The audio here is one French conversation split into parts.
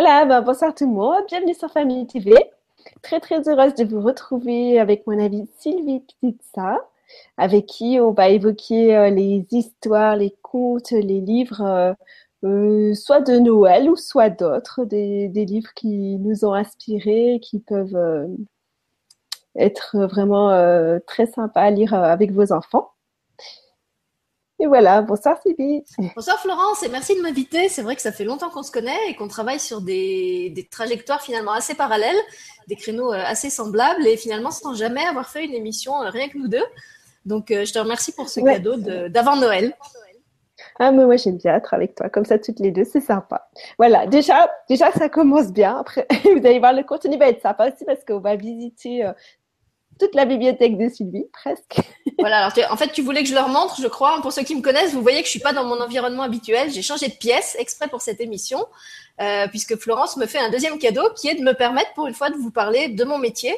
Voilà, ben, bonsoir tout le monde, bienvenue sur Famille TV. Très très heureuse de vous retrouver avec mon amie Sylvie Pizza, avec qui on va évoquer euh, les histoires, les contes, les livres, euh, euh, soit de Noël ou soit d'autres, des, des, livres qui nous ont inspirés, qui peuvent être vraiment très sympas à lire avec vos enfants. Et voilà, bonsoir Sylvie. Bonsoir Florence et merci de m'inviter. C'est vrai que ça fait longtemps qu'on se connaît et qu'on travaille sur des, des, trajectoires finalement assez parallèles, des créneaux euh, assez semblables et finalement sans jamais avoir fait une émission euh, rien que nous deux. Donc euh, je te remercie pour ce cadeau d'avant Noël. Ah mais moi j'aime bien être avec toi comme ça toutes les deux, c'est sympa. Voilà, déjà déjà ça commence bien. Après vous allez voir le contenu va être sympa aussi parce qu'on va visiter toute la bibliothèque de Sylvie, presque. voilà, alors en fait, tu voulais que je leur montre, je crois. Pour ceux qui me connaissent, vous voyez que je suis pas dans mon environnement habituel. J'ai changé de pièce exprès pour cette émission, euh, puisque Florence me fait un deuxième cadeau qui est de me permettre pour une fois de vous parler de mon métier.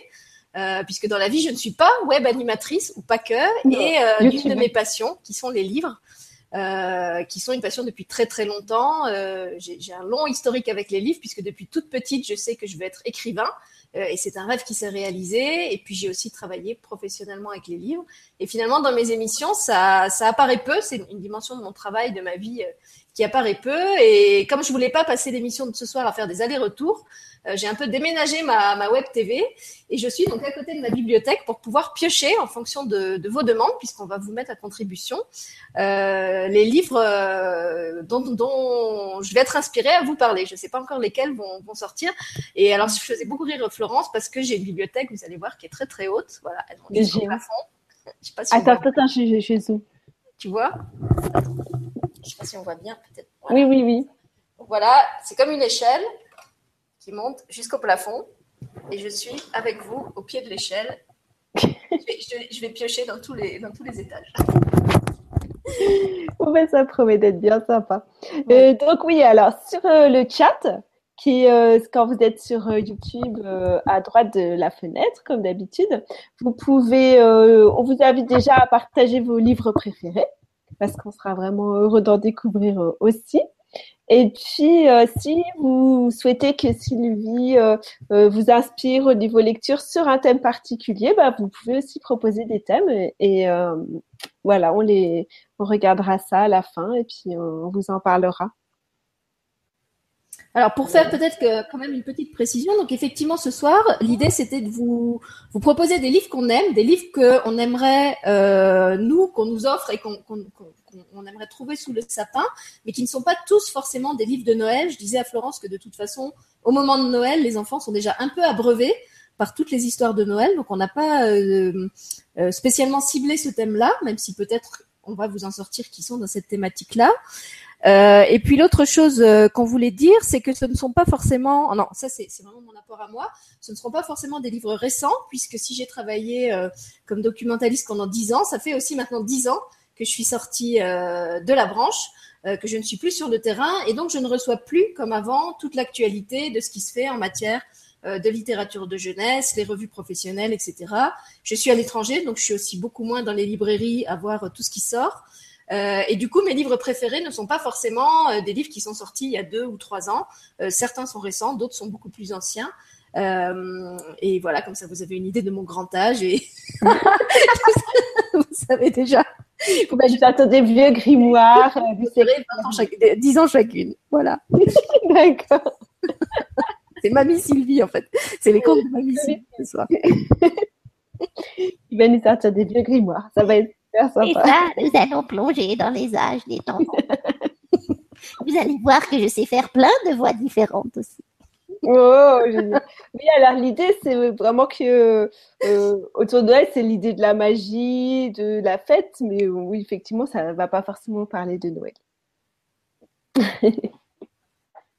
Euh, puisque dans la vie, je ne suis pas web animatrice ou pas que, et euh, l'une de mes passions, qui sont les livres, euh, qui sont une passion depuis très très longtemps. J'ai un long historique avec les livres, puisque depuis toute petite, je sais que je vais être écrivain. Euh, et c'est un rêve qui s'est réalisé. Et puis j'ai aussi travaillé professionnellement avec les livres. Et finalement, dans mes émissions, ça, ça apparaît peu. C'est une dimension de mon travail, de ma vie euh, qui apparaît peu. Et comme je voulais pas passer l'émission de ce soir à faire des allers-retours, euh, j'ai un peu déménagé ma, ma, web TV et je suis donc à côté de ma bibliothèque pour pouvoir piocher en fonction de, de vos demandes, puisqu'on va vous mettre à contribution euh, les livres euh, dont, dont, je vais être inspirée à vous parler. Je ne sais pas encore lesquels vont, vont, sortir. Et alors, je faisais beaucoup rire Florence parce que j'ai une bibliothèque, vous allez voir, qui est très très haute. Voilà, elle monte jusqu'au plafond. Je sais pas si attends, attends, je, je, je Tu vois? Je sais pas si on voit bien, peut-être. Oui, oui, oui. voilà, c'est comme une échelle qui monte jusqu'au plafond. Et je suis avec vous au pied de l'échelle. je, vais piocher dans tous les, dans tous les étages. ben, ça promet d'être bien sympa. Euh, donc oui, alors sur euh, le chat, qui euh, quand vous êtes sur YouTube à droite de la fenêtre, comme d'habitude, vous pouvez, on vous invite déjà à partager vos livres préférés, parce qu'on sera vraiment heureux d'en découvrir aussi. Et puis, euh, si vous souhaitez que Sylvie euh, euh, vous inspire au niveau lecture sur un thème particulier, bah, vous pouvez aussi proposer des thèmes et, voilà, on les, on regardera ça à la fin et puis on vous en parlera. Alors pour faire peut-être que, quand même une petite précision, donc effectivement ce soir, l'idée c'était de vous, vous proposer des livres qu'on aime, des livres qu'on aimerait euh, nous, qu'on nous offre et qu'on aimerait trouver sous le sapin, mais qui ne sont pas tous forcément des livres de Noël. Je disais à Florence que de toute façon, au moment de Noël, les enfants sont déjà un peu abreuvés par toutes les histoires de Noël, donc on n'a pas euh, euh, spécialement ciblé ce thème-là, même si peut-être on va vous en sortir qui sont dans cette thématique-là. Euh, et puis l'autre chose euh, qu'on voulait dire, c'est que ce ne sont pas forcément, oh non, ça c'est vraiment mon apport à moi, ce ne seront pas forcément des livres récents, puisque si j'ai travaillé euh, comme documentaliste pendant dix ans, ça fait aussi maintenant dix ans que je suis sortie de la branche, que je ne suis plus sur le terrain, et donc je ne reçois plus, comme avant, toute l'actualité de ce qui se fait en matière de littérature de jeunesse, les revues professionnelles, etc. Je suis à l'étranger, donc je suis aussi beaucoup moins dans les librairies à voir tout ce qui sort. Euh, et du coup, mes livres préférés ne sont pas forcément euh, des livres qui sont sortis il y a deux ou trois ans. Euh, certains sont récents, d'autres sont beaucoup plus anciens. et voilà, comme ça, vous avez une idée de mon grand âge et vous savez déjà. Vous des vieux grimoires. vous serez 10 ans chacune. Voilà. D'accord. C'est Mamie Sylvie, en fait. C'est les contes de Mamie Sylvie ce soir. Il va nous sortir des vieux grimoires. Ça va être et ça, nous allons plonger dans les âges des temps. Vous allez voir que je sais faire plein de voix différentes aussi. Oh, Oui, alors l'idée, c'est vraiment que euh, autour de Noël, c'est l'idée de la magie, de la fête, mais oui, effectivement, ça ne va pas forcément parler de Noël.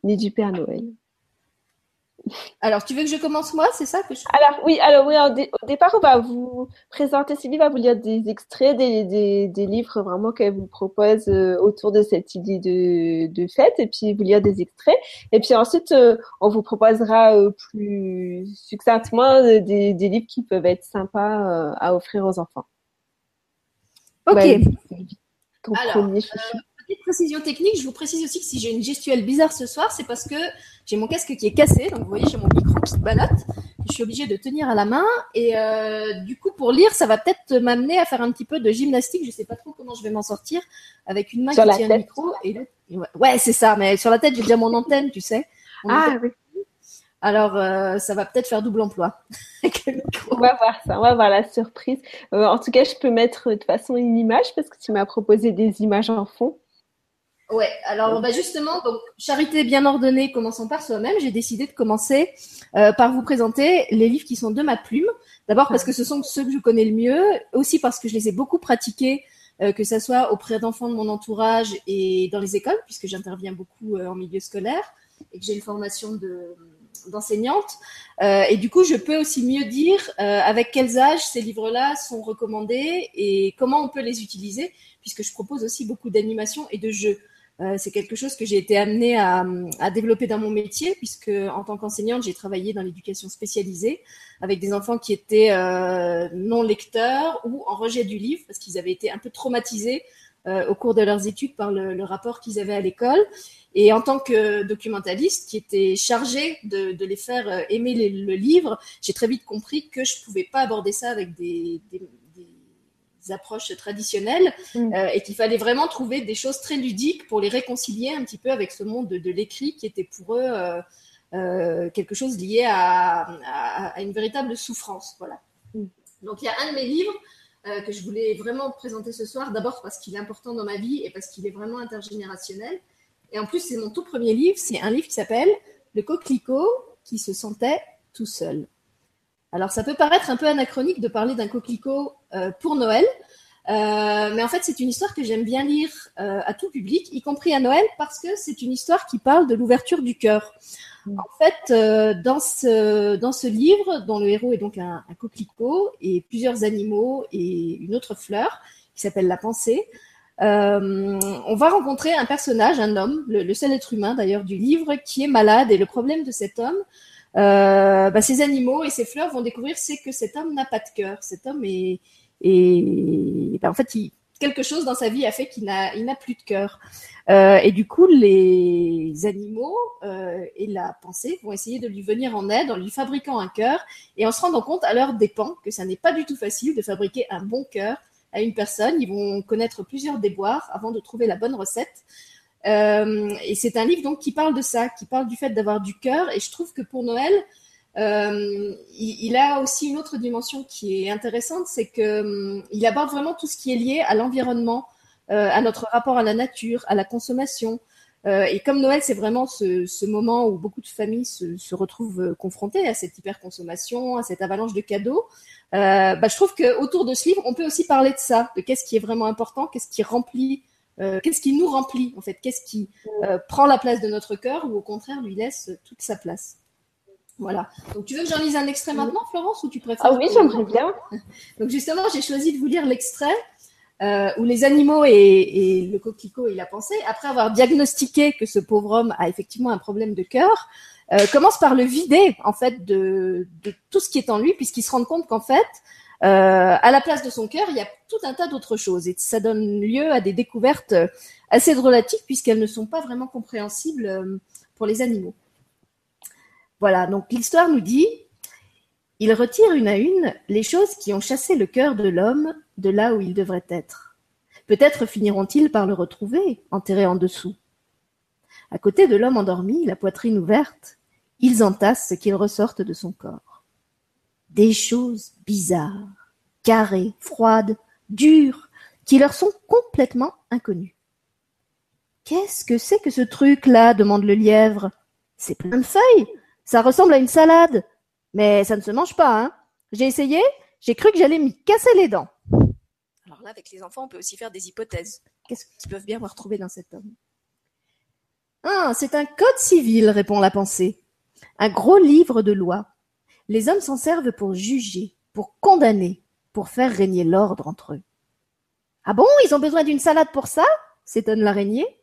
Ni du Père Noël. Alors, tu veux que je commence moi, c'est ça que je... Alors oui, alors oui, au départ, on va vous présenter, Sylvie va vous lire des extraits des, des, livres vraiment qu'elle vous propose euh, autour de cette idée de, de fête, et puis vous lire des extraits, et puis ensuite, euh, on vous proposera euh, plus succinctement des, des, livres qui peuvent être sympas à offrir aux enfants. Ok. alors, petite précision technique, je vous précise aussi que si j'ai une gestuelle bizarre ce soir, c'est parce que j'ai mon casque qui est cassé, donc vous voyez, j'ai mon micro qui se balade, je suis obligée de tenir à la main. Et euh, du coup, pour lire, ça va peut-être m'amener à faire un petit peu de gymnastique. Je sais pas trop comment je vais m'en sortir avec une main Sur qui tient le micro. Et ouais, ouais, c'est ça. Mais sur la tête, j'ai déjà mon antenne, tu sais. Mon Ah antenne. oui, Alors, euh, ça va peut-être faire double emploi avec le micro. on va voir ça, on va voir la surprise. Euh, en tout cas, je peux mettre de toute façon une image parce que tu m'as proposé des images en fond. Ouais, alors bah justement, donc charité bien ordonnée, commençons par soi-même. J'ai décidé de commencer euh, par vous présenter les livres qui sont de ma plume. D'abord parce que ce sont ceux que je connais le mieux, aussi parce que je les ai beaucoup pratiqués, euh, que ce soit auprès d'enfants de mon entourage et dans les écoles, puisque j'interviens beaucoup euh, en milieu scolaire et que j'ai une formation de d'enseignante. Et du coup, je peux aussi mieux dire avec quels âges ces livres-là sont recommandés et comment on peut les utiliser, puisque je propose aussi beaucoup d'animations et de jeux. Euh, c'est quelque chose que j'ai été amenée à, développer dans mon métier, puisque en tant qu'enseignante, j'ai travaillé dans l'éducation spécialisée avec des enfants qui étaient euh, non lecteurs ou en rejet du livre, parce qu'ils avaient été un peu traumatisés euh, au cours de leurs études par le, rapport qu'ils avaient à l'école. Et en tant que documentaliste qui était chargée de, les faire aimer le livre, j'ai très vite compris que je pouvais pas aborder ça avec des approches traditionnelles Mm. euh, et qu'il fallait vraiment trouver des choses très ludiques pour les réconcilier un petit peu avec ce monde de, de l'écrit qui était pour eux euh, euh, quelque chose lié à, à- à une véritable souffrance. Voilà. Mm. Donc il y a un de mes livres que je voulais vraiment présenter ce soir, d'abord parce qu'il est important dans ma vie et parce qu'il est vraiment intergénérationnel. Et en plus, c'est mon tout premier livre. C'est un livre qui s'appelle Le coquelicot qui se sentait tout seul. Alors, ça peut paraître un peu anachronique de parler d'un coquelicot pour Noël, euh, mais en fait, c'est une histoire que j'aime bien lire euh, à tout public, y compris à Noël, parce que c'est une histoire qui parle de l'ouverture du cœur. Mm. En fait, euh, dans, ce, dans ce livre, dont le héros est donc un, un coquelicot et plusieurs animaux et une autre fleur qui s'appelle la pensée, euh, on va rencontrer un personnage, un homme, le, le seul être humain d'ailleurs du livre, qui est malade. Et le problème de cet homme, euh, bah, ces animaux et ces fleurs vont découvrir, c'est que cet homme n'a pas de cœur. Cet homme est, est bah, en fait, quelque chose dans sa vie a fait qu'il n'a, il n'a plus de cœur. Euh, et du coup, les animaux euh, et la pensée vont essayer de lui venir en aide en lui fabriquant un cœur et en se rendant compte à leur dépens que ça n'est pas du tout facile de fabriquer un bon cœur à une personne. Ils vont connaître plusieurs déboires avant de trouver la bonne recette. Euh, et c'est un livre donc qui parle de ça, qui parle du fait d'avoir du cœur. Et je trouve que pour Noël, euh, il, a aussi une autre dimension qui est intéressante, c'est que hum, aborde vraiment tout ce qui est lié à l'environnement, euh, à notre rapport à la nature, à la consommation. Euh, et comme Noël, c'est vraiment ce, moment où beaucoup de familles se, retrouvent confrontées à cette hyperconsommation, à cette avalanche de cadeaux, bah, je trouve que autour de ce livre, on peut aussi parler de ça, de qu'est-ce qui est vraiment important, qu'est-ce qui remplit, qu'est-ce qui nous remplit en fait, qu'est-ce qui prend la place de notre cœur ou au contraire lui laisse toute sa place. Voilà. Donc tu veux que j'en lise un extrait maintenant, Florence, ou tu préfères Ah oui, j'aimerais bien. donc justement, j'ai choisi de vous lire l'extrait euh, où les animaux et, et le coquelicot et la pensée, après avoir diagnostiqué que ce pauvre homme a effectivement un problème de cœur, euh, commencent par le vider en fait de, de tout ce qui est en lui, puisqu'ils se rendent compte qu'en fait, euh, à la place de son cœur, il y a tout un tas d'autres choses, et ça donne lieu à des découvertes assez drôlatiques puisqu'elles ne sont pas vraiment compréhensibles pour les animaux. Voilà, donc l'histoire nous dit il retire une à une les choses qui ont chassé le cœur de l'homme de là où il devrait être. Peut-être finiront-ils par le retrouver, enterré en dessous. À côté de l'homme endormi, la poitrine ouverte, ils entassent ce qu'ils ressortent de son corps. Des choses bizarres, carrées, froides, dures, qui leur sont complètement inconnues. Qu'est-ce que c'est que ce truc-là? demande le lièvre. C'est plein de feuilles. Ça ressemble à une salade. Mais ça ne se mange pas, hein. J'ai essayé, j'ai cru que j'allais m'y casser les dents. Alors là, avec les enfants, on peut aussi faire des hypothèses. Qu'est-ce qu'ils peuvent bien avoir trouvé dans cet homme? Ah, c'est un code civil, répond la pensée. Un gros livre de loi. Les hommes s'en servent pour juger, pour condamner, pour faire régner l'ordre entre eux. Ah bon, ils ont besoin d'une salade pour ça? s'étonne l'araignée,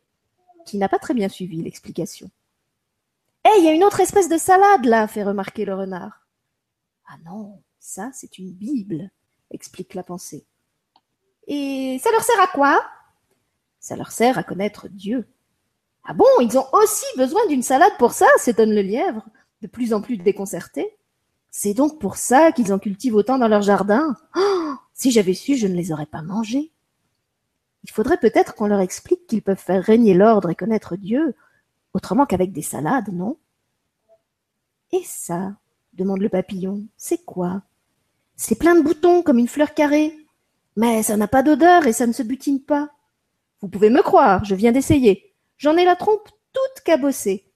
qui n'a pas très bien suivi l'explication. Il y a une autre espèce de salade là, fait remarquer le renard. Ah non, ça c'est une Bible, explique la pensée. Et ça leur sert à quoi? Ça leur sert à connaître Dieu. Ah bon, ils ont aussi besoin d'une salade pour ça, s'étonne le lièvre, de plus en plus déconcerté. C'est donc pour ça qu'ils en cultivent autant dans leur jardin. Oh, si j'avais su, je ne les aurais pas mangés. Il faudrait peut-être qu'on leur explique qu'ils peuvent faire régner l'ordre et connaître Dieu, autrement qu'avec des salades, non? Et ça, demande le papillon, c'est quoi? C'est plein de boutons comme une fleur carrée. Mais ça n'a pas d'odeur et ça ne se butine pas. Vous pouvez me croire, je viens d'essayer. J'en ai la trompe toute cabossée.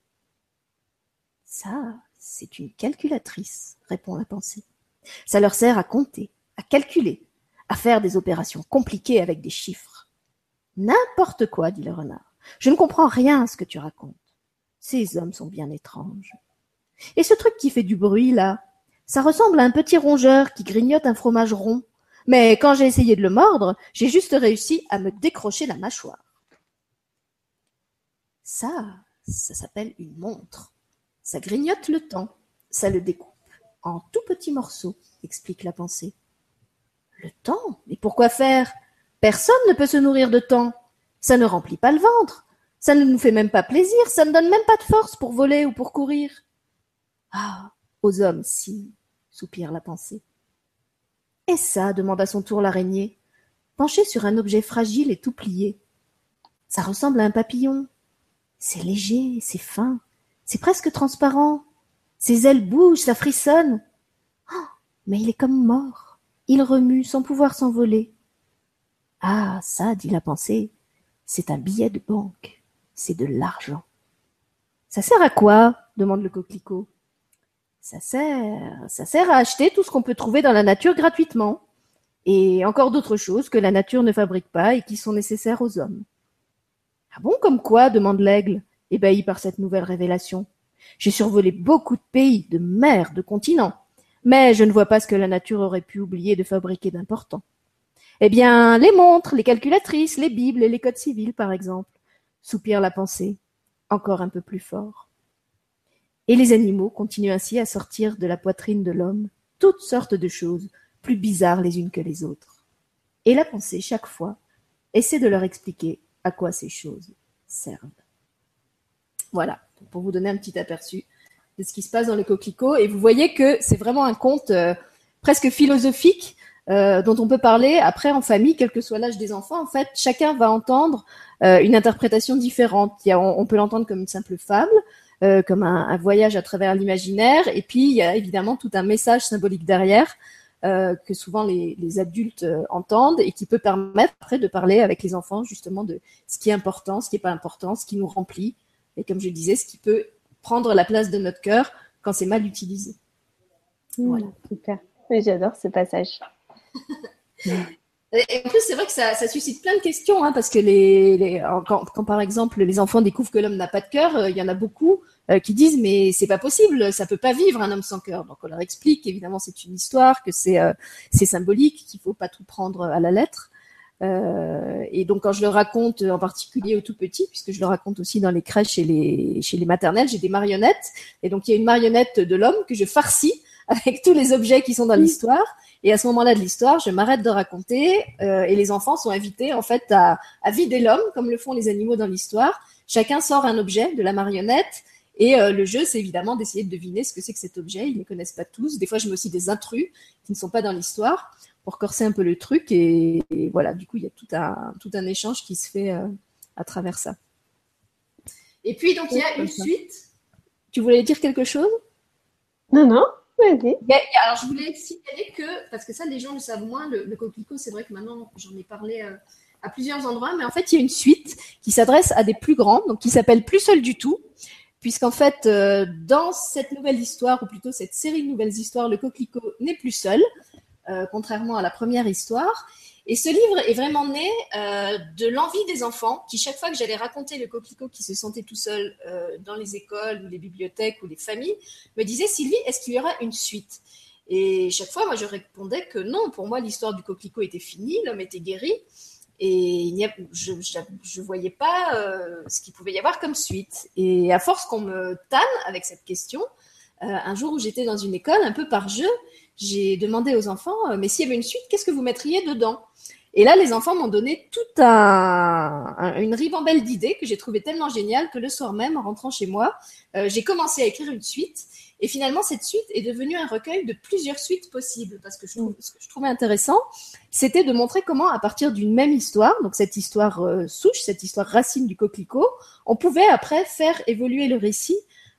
Ça, c'est une calculatrice, répond la pensée. Ça leur sert à compter, à calculer, à faire des opérations compliquées avec des chiffres. N'importe quoi, dit le renard. Je ne comprends rien à ce que tu racontes. Ces hommes sont bien étranges. Et ce truc qui fait du bruit, là, ça ressemble à un petit rongeur qui grignote un fromage rond. Mais quand j'ai essayé de le mordre, j'ai juste réussi à me décrocher la mâchoire. Ça, ça s'appelle une montre. Ça grignote le temps, ça le découpe en tout petits morceaux, explique la pensée. Le temps? Mais pourquoi faire? Personne ne peut se nourrir de temps. Ça ne remplit pas le ventre. Ça ne nous fait même pas plaisir. Ça ne donne même pas de force pour voler ou pour courir. Ah, aux hommes, si, soupire la pensée. Et ça demande à son tour l'araignée, penchée sur un objet fragile et tout plié. Ça ressemble à un papillon. C'est léger, c'est fin, c'est presque transparent. Ses ailes bougent, ça frissonne. Oh, mais il est comme mort. Il remue sans pouvoir s'envoler. Ah, ça, dit la pensée, c'est un billet de banque. C'est de l'argent. Ça sert à quoi? demande le coquelicot. Ça sert, ça sert à acheter tout ce qu'on peut trouver dans la nature gratuitement. Et encore d'autres choses que la nature ne fabrique pas et qui sont nécessaires aux hommes. Ah bon, comme quoi? demande l'aigle, ébahi par cette nouvelle révélation. J'ai survolé beaucoup de pays, de mers, de continents, mais je ne vois pas ce que la nature aurait pu oublier de fabriquer d'important. Eh bien, les montres, les calculatrices, les bibles et les codes civils, par exemple, soupire la pensée, encore un peu plus fort. Et les animaux continuent ainsi à sortir de la poitrine de l'homme toutes sortes de choses, plus bizarres les unes que les autres. Et la pensée, chaque fois, essaie de leur expliquer à quoi ces choses servent. Voilà, pour vous donner un petit aperçu de ce qui se passe dans le coquelicot. Et vous voyez que c'est vraiment un conte euh, presque philosophique euh, dont on peut parler après en famille, quel que soit l'âge des enfants. En fait, chacun va entendre euh, une interprétation différente. Il y a, on peut l'entendre comme une simple fable, euh, comme un, un, voyage à travers l'imaginaire. Et puis, il y a évidemment tout un message symbolique derrière que souvent les, les adultes entendent et qui peut permettre après de parler avec les enfants justement de ce qui est important, ce qui n'est pas important, ce qui nous remplit. Et comme je disais, ce qui peut prendre la place de notre cœur quand c'est mal utilisé. Mmh, voilà. Super. J'adore ce passage. Et en plus, c'est vrai que ça, suscite plein de questions, hein, parce que quand, par exemple les enfants découvrent que l'homme n'a pas de cœur, euh, il y en a beaucoup euh, qui disent mais c'est pas possible, ça peut pas vivre un homme sans cœur. Donc on leur explique, évidemment, c'est une histoire, que c'est euh, symbolique, qu'il faut pas tout prendre à la lettre. Et donc quand je le raconte, en particulier aux tout petits, puisque je le raconte aussi dans les crèches et chez les maternelles, j'ai des marionnettes, et donc il y a une marionnette de l'homme que je farcis avec tous les objets qui sont dans l'histoire. Et à ce moment-là de l'histoire, je m'arrête de raconter euh, et les enfants sont invités en fait à, à vider l'homme comme le font les animaux dans l'histoire. Chacun sort un objet de la marionnette et euh, le jeu, c'est évidemment d'essayer de deviner ce que c'est que cet objet. Ils ne connaissent pas tous. Des fois, je mets aussi des intrus qui ne sont pas dans l'histoire pour corser un peu le truc. Et, et, voilà, du coup, il y a tout un, tout un échange qui se fait euh, à travers ça. Et puis, donc, il y a une suite. Tu voulais dire quelque chose? Non, non. Okay. Alors, je voulais signaler que, parce que ça, les gens le savent moins, le, le coquelicot, c'est vrai que maintenant, j'en ai parlé euh, à plusieurs endroits, mais en fait, il y a une suite qui s'adresse à des plus grands, donc qui s'appelle Plus seul du tout, puisqu'en fait, euh, dans cette nouvelle histoire, ou plutôt cette série de nouvelles histoires, le coquelicot n'est plus seul, euh, contrairement à la première histoire. Et ce livre est vraiment né euh, de l'envie des enfants qui, chaque fois que j'allais raconter le coquelicot qui se sentait tout seul euh, dans les écoles ou les bibliothèques ou les familles, me disaient Sylvie, est-ce qu'il y aura une suite? Et chaque fois, moi, je répondais que non. Pour moi, l'histoire du coquelicot était finie, l'homme était guéri, et il a, je ne voyais pas euh, ce qu'il pouvait y avoir comme suite. Et à force qu'on me tanne avec cette question, un jour où j'étais dans une école, un peu par jeu, j'ai demandé aux enfants, euh, mais s'il y avait une suite, qu'est-ce que vous mettriez dedans? Et là, les enfants m'ont donné toute un, un, une ribambelle d'idées que j'ai trouvé tellement géniale que le soir même, en rentrant chez moi, euh, j'ai commencé à écrire une suite. Et finalement, cette suite est devenue un recueil de plusieurs suites possibles. Parce que je trouve, ce que je trouvais intéressant, c'était de montrer comment, à partir d'une même histoire, donc cette histoire euh, souche, cette histoire racine du coquelicot, on pouvait après faire évoluer le récit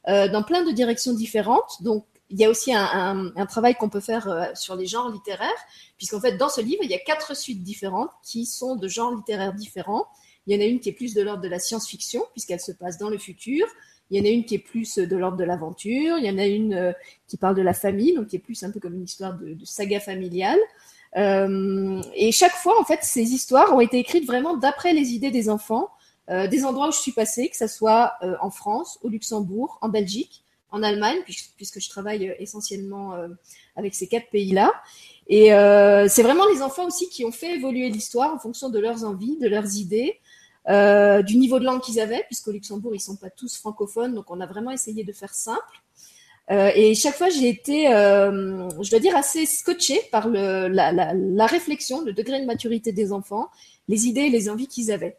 euh, dans plein de directions différentes. Donc, il y a aussi un, un, un travail qu'on peut faire euh, sur les genres littéraires, puisqu'en fait, dans ce livre, il y a quatre suites différentes qui sont de genres littéraires différents. Il y en a une qui est plus de l'ordre de la science-fiction, puisqu'elle se passe dans le futur. Il y en a une qui est plus de l'ordre de l'aventure. Il y en a une euh, qui parle de la famille, donc qui est plus un peu comme une histoire de, de saga familiale. Euh, et chaque fois, en fait, ces histoires ont été écrites vraiment d'après les idées des enfants, euh, des endroits où je suis passée, que ce soit euh, en France, au Luxembourg, en Belgique, en Allemagne, puisque, je travaille euh, essentiellement euh, avec ces quatre pays-là. Et c'est vraiment les enfants aussi qui ont fait évoluer l'histoire en fonction de leurs envies, de leurs idées. Euh, du niveau de langue qu'ils avaient, puisqu'au Luxembourg, ils sont pas tous francophones, donc on a vraiment essayé de faire simple. Euh, et chaque fois, j'ai été, euh, je dois dire, assez scotché par la, la, réflexion, le degré de maturité des enfants, les idées et les envies qu'ils avaient.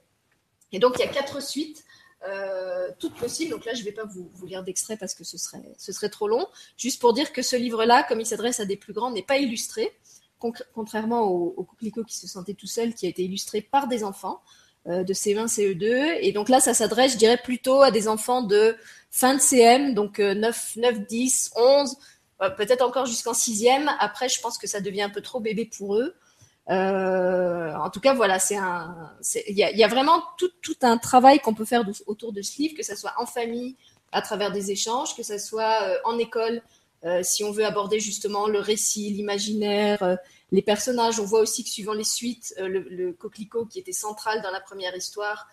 Et donc, il y a quatre suites, euh, toutes possibles. Donc là, je ne vais pas vous, lire d'extrait parce que ce serait, ce serait trop long. Juste pour dire que ce livre-là, comme il s'adresse à des plus grands, n'est pas illustré, contrairement au, au coquelicot qui se sentait tout seul, qui a été illustré par des enfants euh, de CE1, CE2. Et donc là, ça s'adresse, je dirais, plutôt à des enfants de fin de CM, donc 9, 9 10, 11, peut-être encore jusqu'en sixième. Après, je pense que ça devient un peu trop bébé pour eux. Euh, en tout cas, voilà, c'est un, il y a, vraiment tout, un travail qu'on peut faire autour de ce livre, que ça soit en famille, à travers des échanges, que ça soit euh, en école, euh, si on veut aborder justement le récit, l'imaginaire, les personnages. On voit aussi que suivant les suites, le, coquelicot qui était central dans la première histoire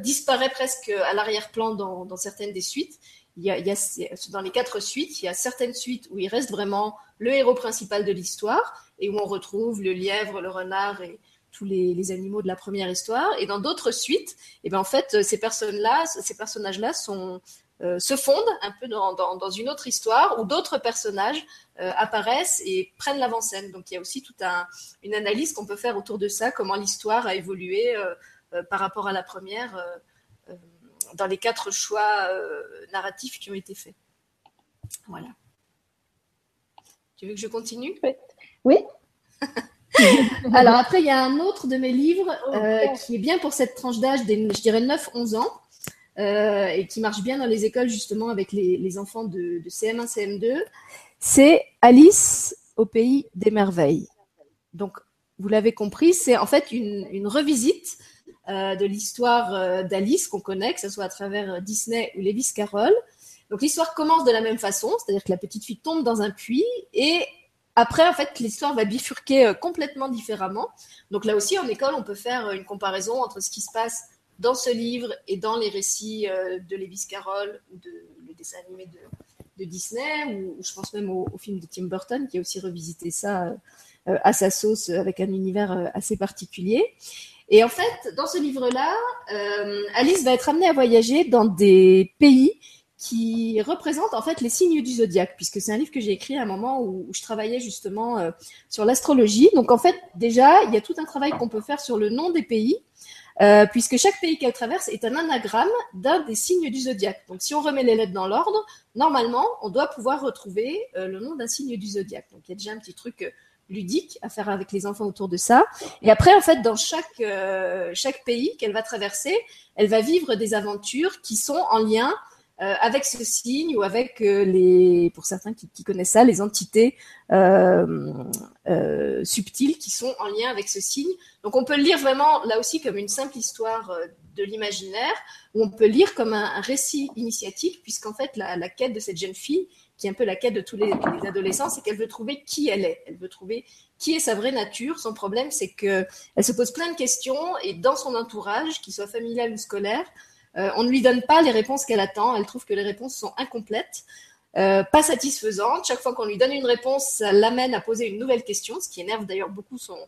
disparaît presque à l'arrière-plan dans, certaines des suites. Dans les quatre suites, il y a certaines suites où il reste vraiment le héros principal de l'histoire et où on retrouve le lièvre, le renard et tous les, animaux de la première histoire. Et dans d'autres suites, eh ben en fait, ces personnes-là, ces personnages-là euh, se fondent un peu dans, une autre histoire où d'autres personnages euh, apparaissent et prennent l'avant-scène. Donc il y a aussi toute un, une analyse qu'on peut faire autour de ça, comment l'histoire a évolué euh, euh par rapport à la première euh, dans les quatre choix narratifs qui ont été faits. Voilà. Tu veux que je continue? Oui. Alors après, il y a un autre de mes livres oh, qui est bien pour cette tranche d'âge des, je dirais, 9-11 ans euh, et qui marche bien dans les écoles justement avec les, les enfants de, de, CM1, CM2, c'est Alice au pays des merveilles. Donc, vous l'avez compris, c'est en fait une, une revisite euh, de l'histoire euh, d'Alice qu'on connaît, que ce soit à travers Disney ou Lewis Carroll. Donc, l'histoire commence de la même façon, c'est-à-dire que la petite fille tombe dans un puits et après, en fait, l'histoire va bifurquer euh, complètement différemment. Donc là aussi, en école, on peut faire une comparaison entre ce qui se passe dans ce livre et dans les récits euh, de Lewis Carroll ou de le dessin animé de, Disney, ou, je pense même au, au, film de Tim Burton qui a aussi revisité ça euh, à sa sauce avec un univers euh, assez particulier. Et en fait, dans ce livre-là, euh, Alice va être amenée à voyager dans des pays qui représentent en fait les signes du zodiaque, puisque c'est un livre que j'ai écrit à un moment où, je travaillais justement euh, sur l'astrologie. Donc en fait, déjà, il y a tout un travail qu'on peut faire sur le nom des pays, euh, puisque chaque pays qu'elle traverse est un anagramme d'un des signes du zodiaque. Donc, si on remet les lettres dans l'ordre, normalement, on doit pouvoir retrouver le nom d'un signe du zodiaque. Donc, il y a déjà un petit truc ludique à faire avec les enfants autour de ça. Et après, en fait, dans chaque, euh, chaque pays qu'elle va traverser, elle va vivre des aventures qui sont en lien euh, avec ce signe ou avec euh, les, pour certains qui, connaissent ça, les entités subtiles qui sont en lien avec ce signe. Donc on peut le lire vraiment là aussi comme une simple histoire de l'imaginaire, ou on peut lire comme un, récit initiatique, puisqu'en fait la, quête de cette jeune fille, qui est un peu la quête de tous les, les adolescents, c'est qu'elle veut trouver qui elle est. Elle veut trouver qui est sa vraie nature. Son problème, c'est que elle se pose plein de questions et dans son entourage, qu'il soit familial ou scolaire, euh, on ne lui donne pas les réponses qu'elle attend. Elle trouve que les réponses sont incomplètes, euh, pas satisfaisantes. Chaque fois qu'on lui donne une réponse, ça l'amène à poser une nouvelle question, ce qui énerve d'ailleurs beaucoup son,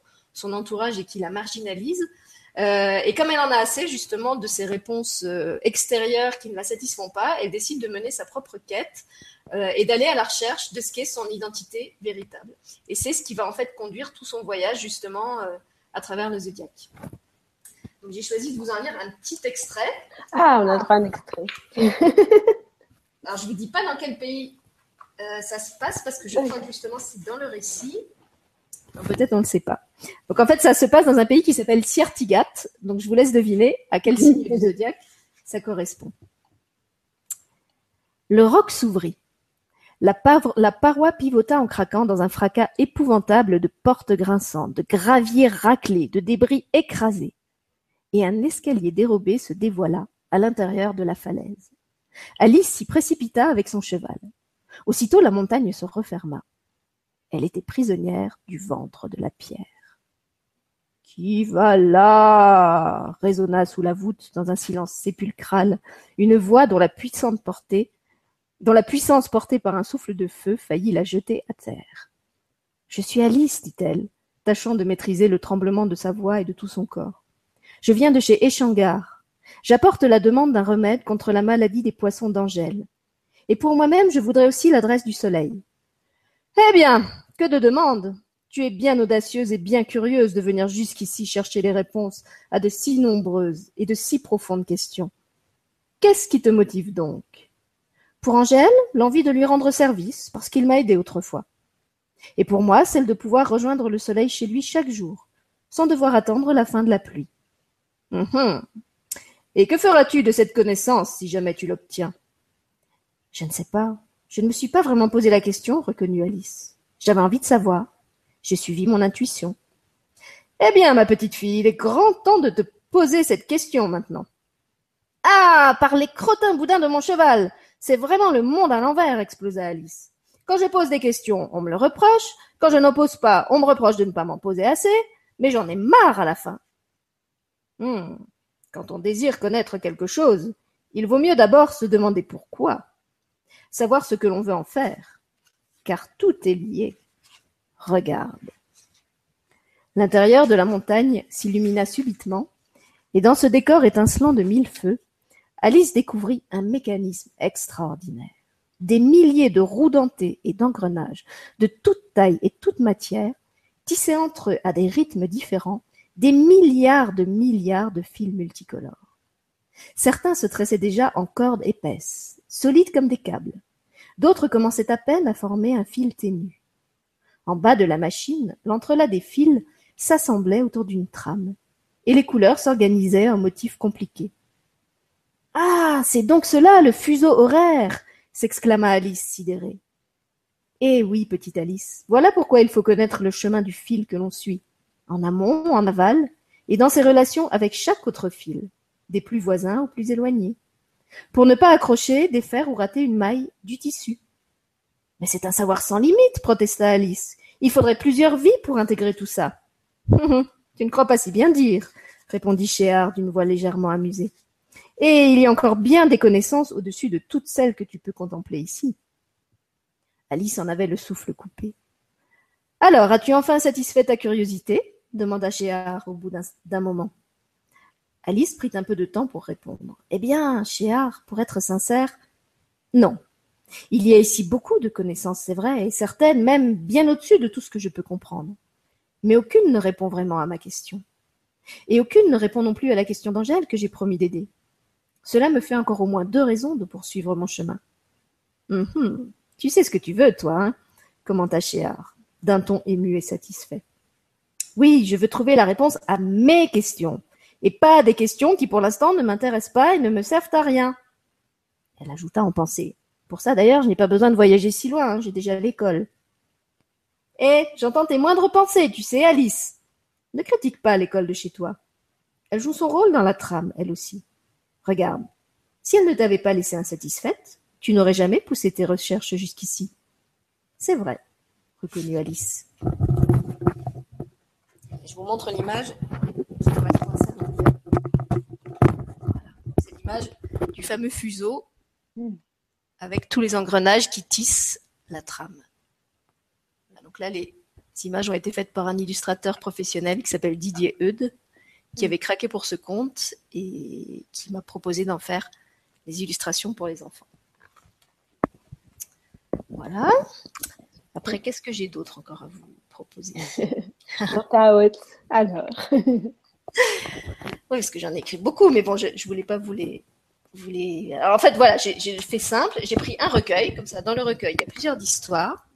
entourage et qui la marginalise. Euh, et comme elle en a assez justement de ces réponses extérieures qui ne la satisfont pas, elle décide de mener sa propre quête euh, et d'aller à la recherche de ce qu'est son identité véritable. Et c'est ce qui va en fait conduire tout son voyage justement à travers le zodiaque. Donc j'ai choisi de vous en lire un petit extrait. Ah, on a droit à un extrait. Alors je ne vous dis pas dans quel pays euh, ça se passe parce que je crois que justement c'est dans le récit. Peut-être on ne le sait pas. Donc en fait ça se passe dans un pays qui s'appelle Siertigat. Donc je vous laisse deviner à quel signe du zodiaque ça correspond. Le roc s'ouvrit. La, paroi pivota en craquant dans un fracas épouvantable de portes grinçantes, de graviers raclés, de débris écrasés. Et un escalier dérobé se dévoila à l'intérieur de la falaise. Alice s'y précipita avec son cheval. Aussitôt la montagne se referma. Elle était prisonnière du ventre de la pierre. Qui va là? résonna sous la voûte, dans un silence sépulcral, une voix dont la puissante portée, dont la puissance portée par un souffle de feu faillit la jeter à terre. Je suis Alice, dit-elle, tâchant de maîtriser le tremblement de sa voix et de tout son corps. Je viens de chez Échangar. J'apporte la demande d'un remède contre la maladie des poissons d'Angèle. Et pour moi-même, je voudrais aussi l'adresse du soleil. Eh bien, que de demandes. Tu es bien audacieuse et bien curieuse de venir jusqu'ici chercher les réponses à de si nombreuses et de si profondes questions. Qu'est-ce qui te motive donc? Pour Angèle, l'envie de lui rendre service, parce qu'il m'a aidé autrefois. Et pour moi, celle de pouvoir rejoindre le soleil chez lui chaque jour, sans devoir attendre la fin de la pluie. Hum Et que feras-tu de cette connaissance si jamais tu l'obtiens? Je ne sais pas. Je ne me suis pas vraiment posé la question, reconnut Alice. J'avais envie de savoir. J'ai suivi mon intuition. Eh bien, ma petite fille, il est grand temps de te poser cette question maintenant. Ah, par les crottins boudins de mon cheval C'est vraiment le monde à l'envers, explosa Alice. Quand je pose des questions, on me le reproche. Quand je n'en pose pas, on me reproche de ne pas m'en poser assez. Mais j'en ai marre à la fin. Hmm. Quand on désire connaître quelque chose, il vaut mieux d'abord se demander pourquoi, savoir ce que l'on veut en faire, car tout est lié. Regarde. L'intérieur de la montagne s'illumina subitement, et dans ce décor étincelant de mille feux, Alice découvrit un mécanisme extraordinaire. Des milliers de roues dentées et d'engrenages, de toute taille et toute matière, tissés entre eux à des rythmes différents, des milliards de milliards de fils multicolores. Certains se tressaient déjà en cordes épaisses, solides comme des câbles. D'autres commençaient à peine à former un fil ténu. En bas de la machine, l'entrelac des fils s'assemblait autour d'une trame, et les couleurs s'organisaient en motifs compliqués. Ah. C'est donc cela, le fuseau horaire. s'exclama Alice sidérée. Eh oui, petite Alice, voilà pourquoi il faut connaître le chemin du fil que l'on suit en amont, en aval, et dans ses relations avec chaque autre fil, des plus voisins aux plus éloignés, pour ne pas accrocher, défaire ou rater une maille du tissu. Mais c'est un savoir sans limite, protesta Alice. Il faudrait plusieurs vies pour intégrer tout ça. tu ne crois pas si bien dire, répondit Chéard d'une voix légèrement amusée. Et il y a encore bien des connaissances au-dessus de toutes celles que tu peux contempler ici. Alice en avait le souffle coupé. Alors, as-tu enfin satisfait ta curiosité? demanda Chéard au bout d'un moment. Alice prit un peu de temps pour répondre. Eh bien, Chéard, pour être sincère, non. Il y a ici beaucoup de connaissances, c'est vrai, et certaines même bien au-dessus de tout ce que je peux comprendre. Mais aucune ne répond vraiment à ma question. Et aucune ne répond non plus à la question d'Angèle que j'ai promis d'aider. Cela me fait encore au moins deux raisons de poursuivre mon chemin. Tu sais ce que tu veux, toi, hein commenta Chéard, d'un ton ému et satisfait. Oui, je veux trouver la réponse à mes questions, et pas à des questions qui pour l'instant ne m'intéressent pas et ne me servent à rien. Elle ajouta en pensée. Pour ça d'ailleurs, je n'ai pas besoin de voyager si loin, hein, j'ai déjà l'école. Eh, j'entends tes moindres pensées, tu sais, Alice. Ne critique pas l'école de chez toi. Elle joue son rôle dans la trame, elle aussi. Regarde, si elle ne t'avait pas laissé insatisfaite, tu n'aurais jamais poussé tes recherches jusqu'ici. C'est vrai, reconnut Alice. Je vous montre l'image C'est l'image du fameux fuseau avec tous les engrenages qui tissent la trame. Donc là, les images ont été faites par un illustrateur professionnel qui s'appelle Didier Eudes, qui avait craqué pour ce compte et qui m'a proposé d'en faire les illustrations pour les enfants. Voilà. Après, qu'est-ce que j'ai d'autre encore à vous proposer? Alors. Oui, parce que j'en ai écrit beaucoup, mais bon, je, je voulais pas vous les. vous les- Alors, en fait, voilà, j'ai fait simple. J'ai pris un recueil, comme ça. Dans le recueil, il y a plusieurs histoires.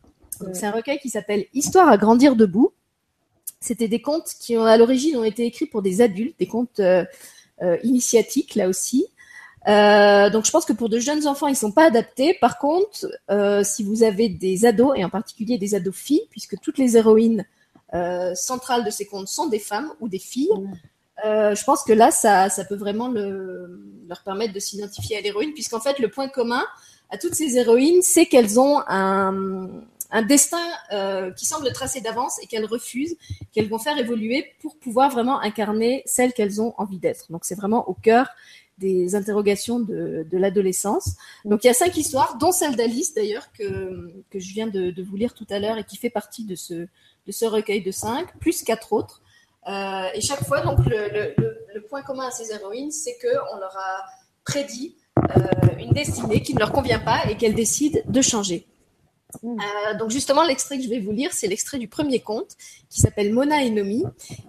C'est un recueil qui s'appelle Histoire à grandir debout. C'était des contes qui, ont, à l'origine, ont été écrits pour des adultes, des contes euh, euh, initiatiques, là aussi. Euh, donc, je pense que pour de jeunes enfants, ils sont pas adaptés. Par contre, si vous avez des ados, et en particulier des ados filles, puisque toutes les héroïnes centrales de ces contes sont des femmes ou des filles, euh, je pense que là, ça, ça peut vraiment le- leur permettre de s'identifier à l'héroïne, puisqu'en fait, le point commun à toutes ces héroïnes, c'est qu'elles ont un, un destin euh, qui semble tracé d'avance et qu'elles refusent, qu'elles vont faire évoluer pour pouvoir vraiment incarner celles qu'elles ont envie d'être. Donc, c'est vraiment au cœur des interrogations de, l'adolescence. Donc, il y a cinq histoires, dont celle d'Alice d'ailleurs, que, que je viens de, vous lire tout à l'heure et qui fait partie de ce, de ce recueil de cinq, plus quatre autres. Euh, et chaque fois, donc, le point commun à ces héroïnes, c'est qu'on leur a prédit euh, une destinée qui ne leur convient pas et qu'elles décident de changer. Mm. Euh, donc justement, l'extrait que je vais vous lire, c'est l'extrait du premier conte qui s'appelle Mona et Nomi.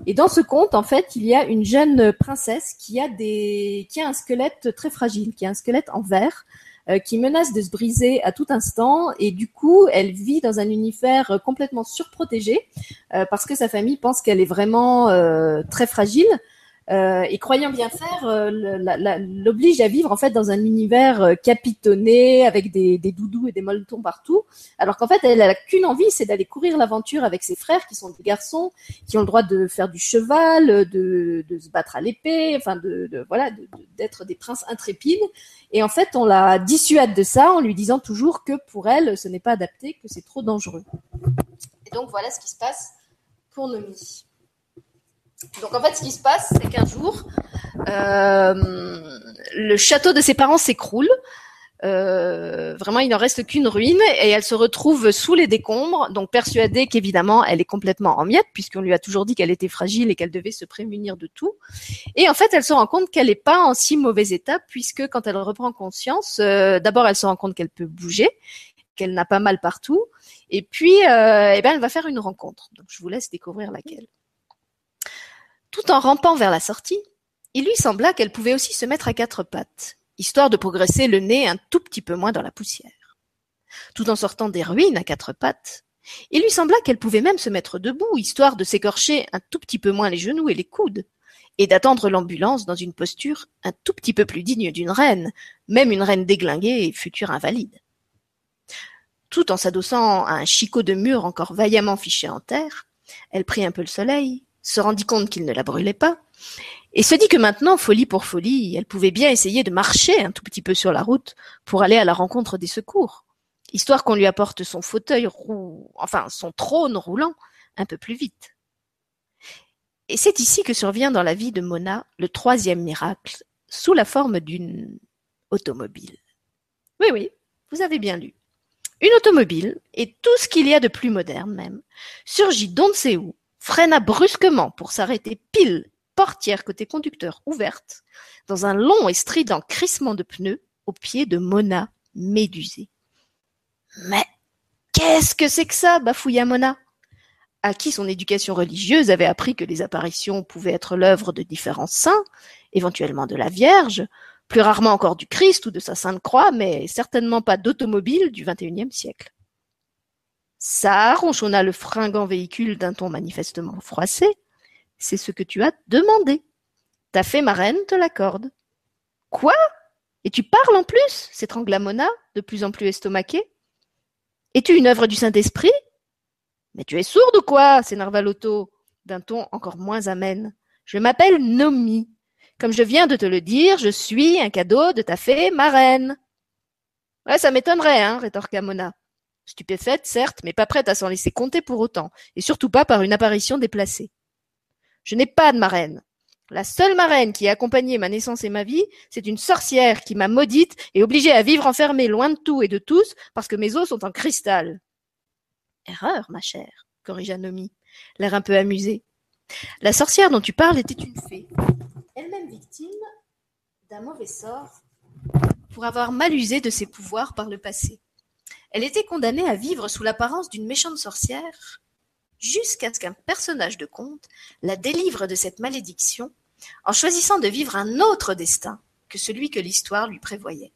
Et dans ce conte, en fait, il y a une jeune princesse qui a des, qui a un squelette très fragile, qui a un squelette en verre, euh, qui menace de se briser à tout instant. Et du coup, elle vit dans un univers complètement surprotégé euh, parce que sa famille pense qu'elle est vraiment euh, très fragile. Euh, et croyant bien faire, euh, l'oblige à vivre en fait dans un univers euh, capitonné avec des, doudous et des molletons partout, alors qu'en fait elle a qu'une envie, c'est d'aller courir l'aventure avec ses frères qui sont des garçons, qui ont le droit de faire du cheval, de, se battre à l'épée, enfin de, voilà, d'être des princes intrépides. Et en fait, on la dissuade de ça en lui disant toujours que pour elle, ce n'est pas adapté, que c'est trop dangereux. Et donc voilà ce qui se passe pour Nomi. Donc en fait, ce qui se passe, c'est qu'un jour, euh, le château de ses parents s'écroule. Euh, vraiment, il n'en reste qu'une ruine et elle se retrouve sous les décombres, donc persuadée qu'évidemment elle est complètement en miettes puisqu'on lui a toujours dit qu'elle était fragile et qu'elle devait se prémunir de tout. Et en fait, elle se rend compte qu'elle n'est pas en si mauvais état puisque quand elle reprend conscience, euh, d'abord elle se rend compte qu'elle peut bouger, qu'elle n'a pas mal partout, et puis eh ben, elle va faire une rencontre. Donc je vous laisse découvrir laquelle. Tout en rampant vers la sortie, il lui sembla qu'elle pouvait aussi se mettre à quatre pattes, histoire de progresser le nez un tout petit peu moins dans la poussière. Tout en sortant des ruines à quatre pattes, il lui sembla qu'elle pouvait même se mettre debout, histoire de s'écorcher un tout petit peu moins les genoux et les coudes, et d'attendre l'ambulance dans une posture un tout petit peu plus digne d'une reine, même une reine déglinguée et future invalide. Tout en s'adossant à un chicot de mur encore vaillamment fiché en terre, elle prit un peu le soleil, se rendit compte qu'il ne la brûlait pas, et se dit que maintenant, folie pour folie, elle pouvait bien essayer de marcher un tout petit peu sur la route pour aller à la rencontre des secours, histoire qu'on lui apporte son fauteuil rou... enfin son trône roulant un peu plus vite. Et c'est ici que survient dans la vie de Mona le troisième miracle, sous la forme d'une automobile. Oui, oui, vous avez bien lu. Une automobile, et tout ce qu'il y a de plus moderne même, surgit d'on ne sait où, freina brusquement pour s'arrêter pile, portière côté conducteur ouverte, dans un long et strident crissement de pneus au pied de Mona médusée. Mais qu'est-ce que c'est que ça bafouilla Mona, à qui son éducation religieuse avait appris que les apparitions pouvaient être l'œuvre de différents saints, éventuellement de la Vierge, plus rarement encore du Christ ou de sa Sainte Croix, mais certainement pas d'automobile du XXIe siècle. Ça, ronchonna le fringant véhicule d'un ton manifestement froissé, c'est ce que tu as demandé. Ta fée marraine te l'accorde. Quoi? Et tu parles en plus? S'étrangla Mona, de plus en plus estomaquée. Es-tu une œuvre du Saint-Esprit? Mais tu es sourde ou quoi? s'énerva l'auto, d'un ton encore moins amène. Je m'appelle Nomi. Comme je viens de te le dire, je suis un cadeau de ta fée marraine. Ouais, ça m'étonnerait, hein, rétorqua Mona. Stupéfaite, certes, mais pas prête à s'en laisser compter pour autant, et surtout pas par une apparition déplacée. Je n'ai pas de marraine. La seule marraine qui a accompagné ma naissance et ma vie, c'est une sorcière qui m'a maudite et obligée à vivre enfermée loin de tout et de tous parce que mes os sont en cristal. Erreur, ma chère, corrigea Nomi, l'air un peu amusé. La sorcière dont tu parles était une fée, elle-même victime d'un mauvais sort pour avoir mal usé de ses pouvoirs par le passé. Elle était condamnée à vivre sous l'apparence d'une méchante sorcière jusqu'à ce qu'un personnage de conte la délivre de cette malédiction en choisissant de vivre un autre destin que celui que l'histoire lui prévoyait.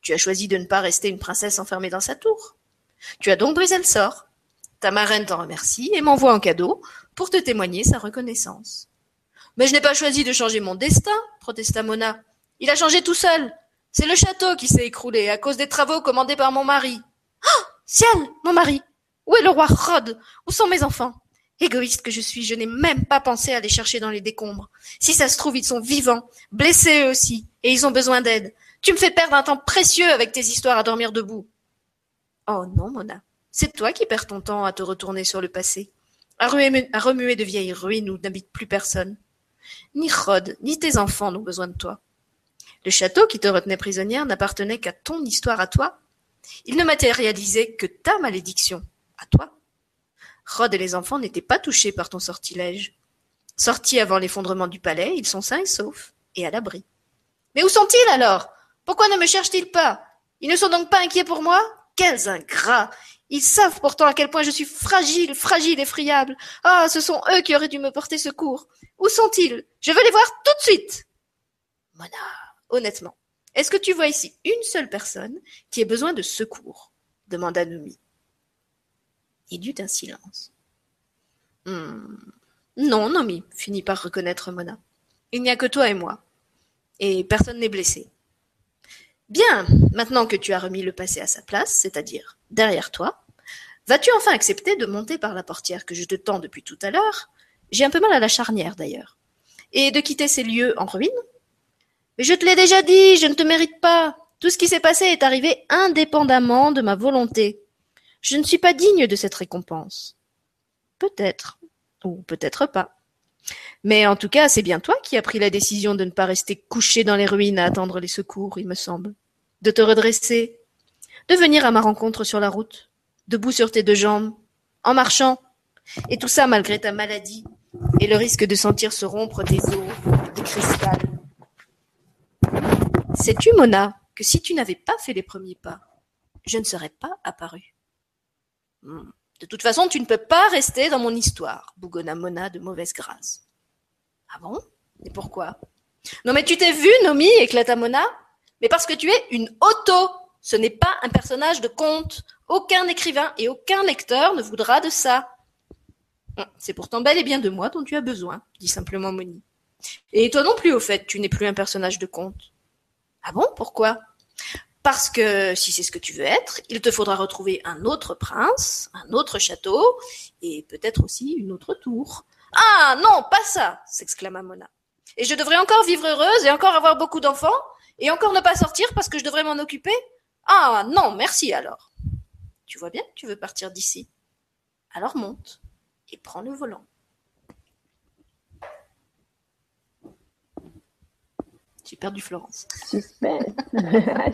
Tu as choisi de ne pas rester une princesse enfermée dans sa tour. Tu as donc brisé le sort. Ta marraine t'en remercie et m'envoie en cadeau pour te témoigner sa reconnaissance. Mais je n'ai pas choisi de changer mon destin, protesta Mona. Il a changé tout seul. C'est le château qui s'est écroulé à cause des travaux commandés par mon mari. Ah Ciel, mon mari Où est le roi Rod Où sont mes enfants? Égoïste que je suis, je n'ai même pas pensé à les chercher dans les décombres. Si ça se trouve, ils sont vivants, blessés eux aussi, et ils ont besoin d'aide. Tu me fais perdre un temps précieux avec tes histoires à dormir debout. Oh non, Mona. C'est toi qui perds ton temps à te retourner sur le passé, à remuer, de vieilles ruines où n'habite plus personne. Ni Rod, ni tes enfants n'ont besoin de toi. Le château qui te retenait prisonnière n'appartenait qu'à ton histoire à toi. Il ne matérialisait que ta malédiction, à toi. Rod et les enfants n'étaient pas touchés par ton sortilège. Sortis avant l'effondrement du palais, ils sont sains et saufs, et à l'abri. Mais où sont-ils alors? Pourquoi ne me cherchent-ils pas? Ils ne sont donc pas inquiets pour moi? Quels ingrats Ils savent pourtant à quel point je suis fragile, fragile et friable. Ah, ce sont eux qui auraient dû me porter secours. Où sont-ils? Je veux les voir tout de suite honnêtement, est-ce que tu vois ici une seule personne qui ait besoin de secours demanda Nomi. Il y eut un silence. Hmm. Non, Nomi, finit par reconnaître Mona. Il n'y a que toi et moi. Et personne n'est blessé. Bien, maintenant que tu as remis le passé à sa place, c'est-à-dire derrière toi, vas-tu enfin accepter de monter par la portière que je te tends depuis tout à l'heure? J'ai un peu mal à la charnière d'ailleurs. Et de quitter ces lieux en ruine? Mais je te l'ai déjà dit, je ne te mérite pas. Tout ce qui s'est passé est arrivé indépendamment de ma volonté. Je ne suis pas digne de cette récompense. Peut-être, ou peut-être pas. Mais en tout cas, c'est bien toi qui as pris la décision de ne pas rester couché dans les ruines à attendre les secours, il me semble. De te redresser, de venir à ma rencontre sur la route, debout sur tes deux jambes, en marchant, et tout ça malgré ta maladie et le risque de sentir se rompre tes os de cristal. Sais-tu, Mona, que si tu n'avais pas fait les premiers pas, je ne serais pas apparu. Hmm. De toute façon, tu ne peux pas rester dans mon histoire, bougonna Mona de mauvaise grâce. Ah bon? Et pourquoi? Non mais tu t'es vu, Nomi, éclata Mona Mais parce que tu es une auto Ce n'est pas un personnage de conte. Aucun écrivain et aucun lecteur ne voudra de ça. Hmm. C'est pourtant bel et bien de moi dont tu as besoin, dit simplement Moni. Et toi non plus, au fait, tu n'es plus un personnage de conte. Ah bon Pourquoi? Parce que si c'est ce que tu veux être, il te faudra retrouver un autre prince, un autre château, et peut-être aussi une autre tour. Ah non, pas ça s'exclama Mona. Et je devrais encore vivre heureuse et encore avoir beaucoup d'enfants, et encore ne pas sortir parce que je devrais m'en occuper? Ah non, merci alors. Tu vois bien que tu veux partir d'ici. Alors monte et prends le volant. J'ai perdu Florence. Ah,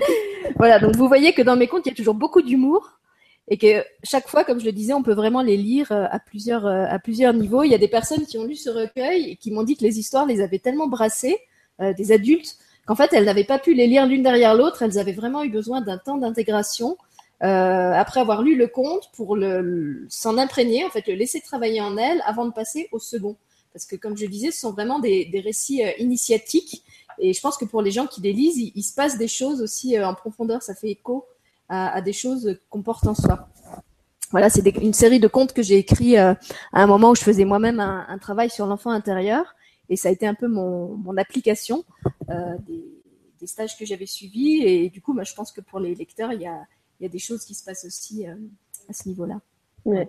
voilà, donc vous voyez que dans mes contes, il y a toujours beaucoup d'humour et que chaque fois, comme je le disais, on peut vraiment les lire euh, à plusieurs, euh, à plusieurs niveaux. Il y a des personnes qui ont lu ce recueil et qui m'ont dit que les histoires les avaient tellement brassées, euh, des adultes, qu'en fait, elles n'avaient pas pu les lire l'une derrière l'autre. Elles avaient vraiment eu besoin d'un temps d'intégration euh, après avoir lu le conte pour le, s'en imprégner, en fait, le laisser travailler en elles avant de passer au second parce que comme je disais, ce sont vraiment des, récits euh, initiatiques. Et je pense que pour les gens qui les lisent, il, se passe des choses aussi euh, en profondeur. Ça fait écho à, des choses qu'on porte en soi. Voilà, c'est une série de contes que j'ai écrits euh, à un moment où je faisais moi-même un, travail sur l'enfant intérieur. Et ça a été un peu mon, application des, stages que j'avais suivis. Et du coup, moi, je pense que pour les lecteurs, il y a, des choses qui se passent aussi à ce niveau-là. Ouais.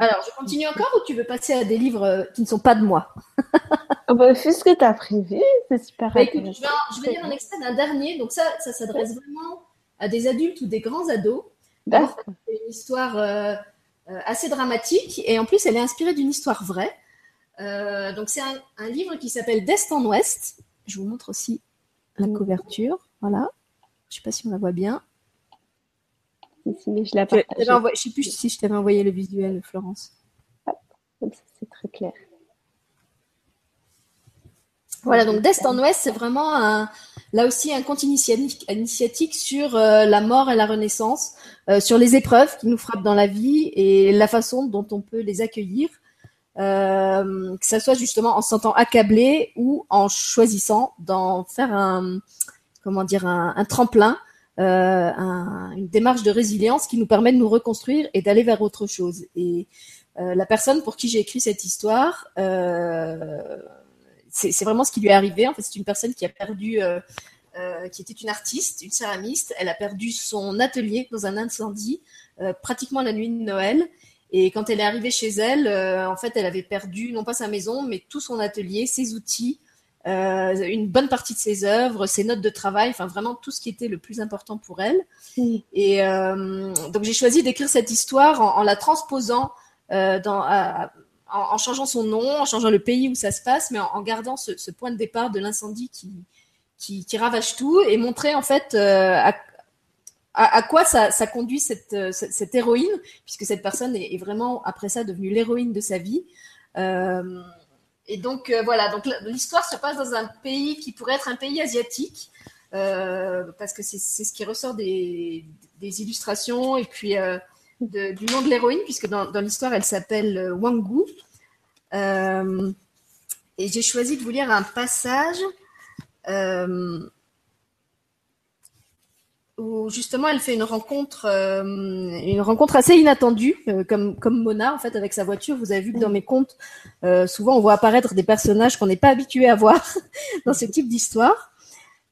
Alors, je continue encore ou tu veux passer à des livres euh, qui ne sont pas de moi? Oh bah, Fais ce que tu as prévu, c'est super bah, écoute, je, vais, lire un extrait d'un dernier. Donc, ça, ça s'adresse vraiment à des adultes ou des grands ados. C'est une histoire euh, euh, assez dramatique et en plus, elle est inspirée d'une histoire vraie. donc, c'est un, livre qui s'appelle D'Est en Ouest. Je vous montre aussi la mm. couverture. Voilà. Je ne sais pas si on la voit bien je ne sais plus si je t'avais envoyé le visuel, Florence. c'est très clair. Voilà, donc d'est en ouest, c'est vraiment là aussi un conte initiatique, initiatique sur euh, la mort et la renaissance, euh, sur les épreuves qui nous frappent dans la vie et la façon dont on peut les accueillir, euh, que ça soit justement en se sentant accablé ou en choisissant d'en faire un comment dire un, un tremplin, euh, un- une démarche de résilience qui nous permet de nous reconstruire et d'aller vers autre chose. Et euh, la personne pour qui j'ai écrit cette histoire, euh, c'est vraiment ce qui lui est arrivé. En fait, c'est une personne qui a perdu, euh, euh, qui était une artiste, une céramiste. Elle a perdu son atelier dans un incendie, euh, pratiquement la nuit de Noël. Et quand elle est arrivée chez elle, euh, en fait, elle avait perdu non pas sa maison, mais tout son atelier, ses outils, euh, une bonne partie de ses œuvres, ses notes de travail, enfin vraiment tout ce qui était le plus important pour elle. Et euh, donc j'ai choisi d'écrire cette histoire en, en la transposant euh, dans, à- en, en changeant son nom, en changeant le pays où ça se passe, mais en, en gardant ce, ce point de départ de l'incendie qui, qui, qui ravage tout et montrer en fait à, quoi ça, ça conduit cette, cette, cette héroïne, puisque cette personne est, est vraiment après ça devenue l'héroïne de sa vie. Euh, et donc euh, voilà, donc l'histoire se passe dans un pays qui pourrait être un pays asiatique, euh, parce que c'est ce qui ressort des, illustrations et puis euh, du nom de l'héroïne, puisque dans, dans l'histoire elle s'appelle Wang Gu. Euh, et j'ai choisi de vous lire un passage où justement elle fait une rencontre, euh, une rencontre assez inattendue, euh, comme, comme Mona en fait avec sa voiture. Vous avez vu que dans mes contes, euh, souvent on voit apparaître des personnages qu'on n'est pas habitué à voir dans ce type d'histoire.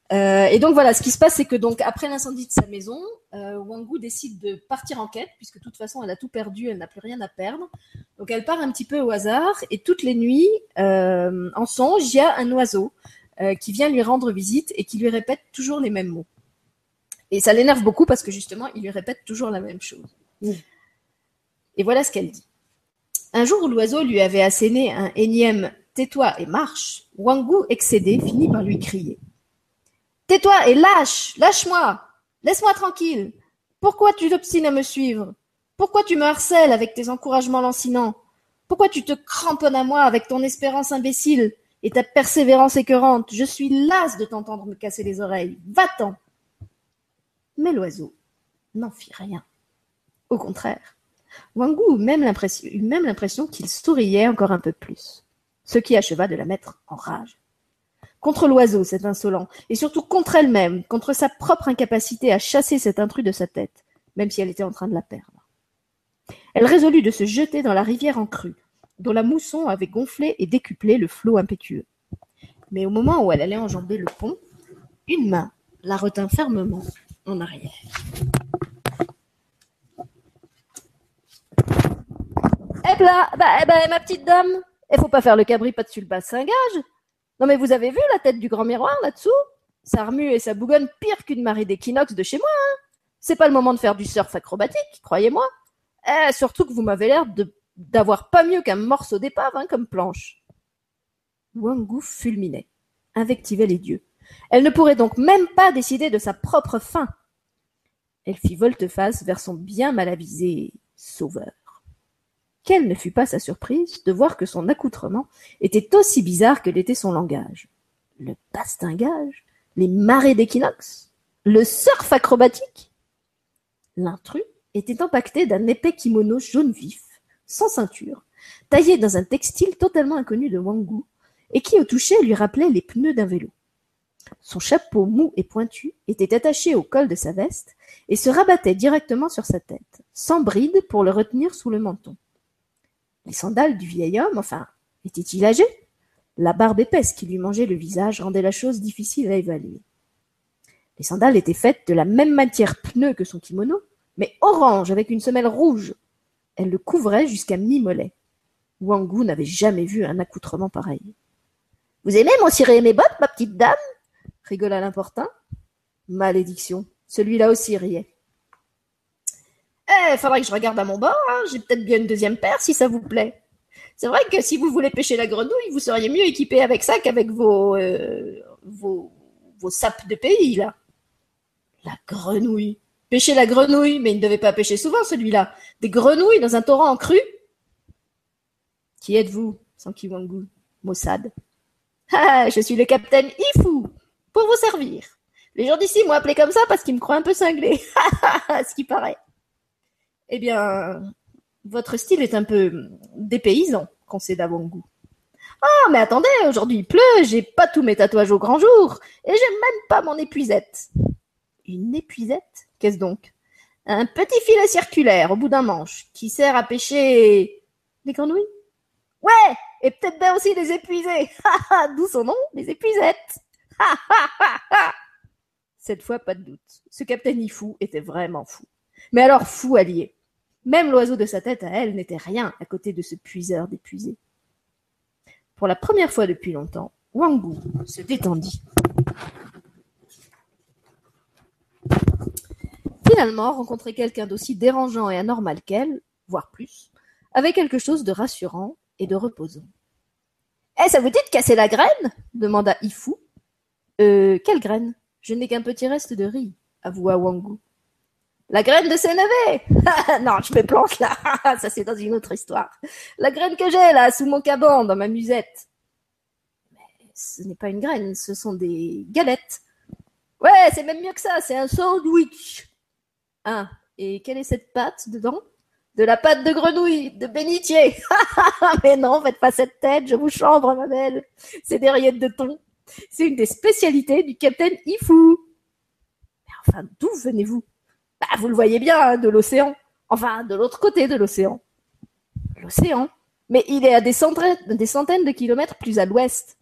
Et donc voilà, ce qui se passe, c'est que donc après l'incendie de sa maison, Wangu décide de partir en quête, puisque de toute façon elle a tout perdu, elle n'a plus rien à perdre. Donc elle part un petit peu au hasard, et toutes les nuits, en songe, il y a un oiseau qui vient lui rendre visite et qui lui répète toujours les mêmes mots. Et ça l'énerve beaucoup parce que justement, il lui répète toujours la même chose. Et voilà ce qu'elle dit. Un jour où l'oiseau lui avait asséné un énième Tais-toi et marche, Wangu, excédé, finit par lui crier. Tais-toi et lâche, lâche-moi, laisse-moi tranquille. Pourquoi tu t'obstines à me suivre? Pourquoi tu me harcèles avec tes encouragements lancinants? Pourquoi tu te cramponnes à moi avec ton espérance imbécile et ta persévérance écœurante? Je suis lasse de t'entendre me casser les oreilles. Va-t'en Mais l'oiseau n'en fit rien. Au contraire, Wangu eut même l'impression, qu'il souriait encore un peu plus, ce qui acheva de la mettre en rage. Contre l'oiseau, cet insolent, et surtout contre elle-même, contre sa propre incapacité à chasser cet intrus de sa tête, même si elle était en train de la perdre. Elle résolut de se jeter dans la rivière en crue, dont la mousson avait gonflé et décuplé le flot impétueux. Mais au moment où elle allait enjamber le pont, une main la retint fermement en arrière. Eh ben, bah, eh ben, ma petite dame, il faut pas faire le cabri pas dessus le bassin-gage. Non mais vous avez vu la tête du grand miroir là-dessous? Ça remue et ça bougonne pire qu'une marée d'équinoxe de chez moi. Hein C'est pas le moment de faire du surf acrobatique, croyez-moi. Eh, surtout que vous m'avez l'air d'avoir pas mieux qu'un morceau d'épave hein, comme planche. Wangu fulminait, invectivait les dieux. Elle ne pourrait donc même pas décider de sa propre fin. Elle fit volte-face vers son bien mal avisé sauveur. Quelle ne fut pas sa surprise de voir que son accoutrement était aussi bizarre que l'était son langage. Le bastingage, les marées d'équinoxe, le surf acrobatique. L'intrus était empaqueté d'un épais kimono jaune vif, sans ceinture, taillé dans un textile totalement inconnu de Wangu, et qui au toucher lui rappelait les pneus d'un vélo. Son chapeau mou et pointu était attaché au col de sa veste et se rabattait directement sur sa tête, sans bride pour le retenir sous le menton. Les sandales du vieil homme, enfin, était-il âgé? La barbe épaisse qui lui mangeait le visage rendait la chose difficile à évaluer. Les sandales étaient faites de la même matière pneu que son kimono, mais orange avec une semelle rouge. Elle le couvrait jusqu'à mi-mollet. Wangu n'avait jamais vu un accoutrement pareil. Vous aimez mon ciré et mes bottes, ma petite dame? Rigola l'importun. Malédiction, celui-là aussi riait. Eh, faudrait que je regarde à mon bord, hein. j'ai peut-être bien une deuxième paire si ça vous plaît. C'est vrai que si vous voulez pêcher la grenouille, vous seriez mieux équipé avec ça qu'avec vos, euh, sapes de pays, là. La grenouille. Pêcher la grenouille, mais il ne devait pas pêcher souvent, celui-là. Des grenouilles dans un torrent en crue Qui êtes-vous Sanki Wangu. Mossad? Ah, je suis le capitaine Ifu. Pour vous servir. Les gens d'ici m'ont appelé comme ça parce qu'ils me croient un peu cinglé. Ce qui paraît. Eh bien, votre style est un peu dépaysant, concéda Wangu. Ah, mais attendez, aujourd'hui il pleut, j'ai pas tous mes tatouages au grand jour, et j'ai même pas mon épuisette. Une épuisette? Qu'est-ce donc? Un petit filet circulaire au bout d'un manche, qui sert à pêcher des grenouilles? Ouais, et peut-être bien aussi des épuisés. D'où son nom, les épuisettes. Cette fois, pas de doute. Ce capitaine Ifou était vraiment fou. Mais alors fou allié. Même l'oiseau de sa tête à elle n'était rien à côté de ce puiseur d'épuisés. Pour la première fois depuis longtemps, Wangu se détendit. Finalement, rencontrer quelqu'un d'aussi dérangeant et anormal qu'elle, voire plus, avait quelque chose de rassurant et de reposant. Eh, ça vous dit de casser la graine? demanda Ifu. Euh, quelle graine? Je n'ai qu'un petit reste de riz, avoua Wangu. La graine de Sénévé Non, je me plante là. Ça, c'est dans une autre histoire. La graine que j'ai là, sous mon caban, dans ma musette. Mais ce n'est pas une graine, ce sont des galettes. Ouais, c'est même mieux que ça, c'est un sandwich. Ah, et quelle est cette pâte dedans? De la pâte de grenouille, de bénitier. Mais non, faites pas cette tête, je vous chambre, ma belle. C'est des rillettes de thon. C'est une des spécialités du capitaine Ifu. Mais enfin, d'où venez-vous? Bah, vous le voyez bien, hein, de l'océan. Enfin, de l'autre côté de l'océan. L'océan. Mais il est à des centaines, des centaines de kilomètres plus à l'ouest.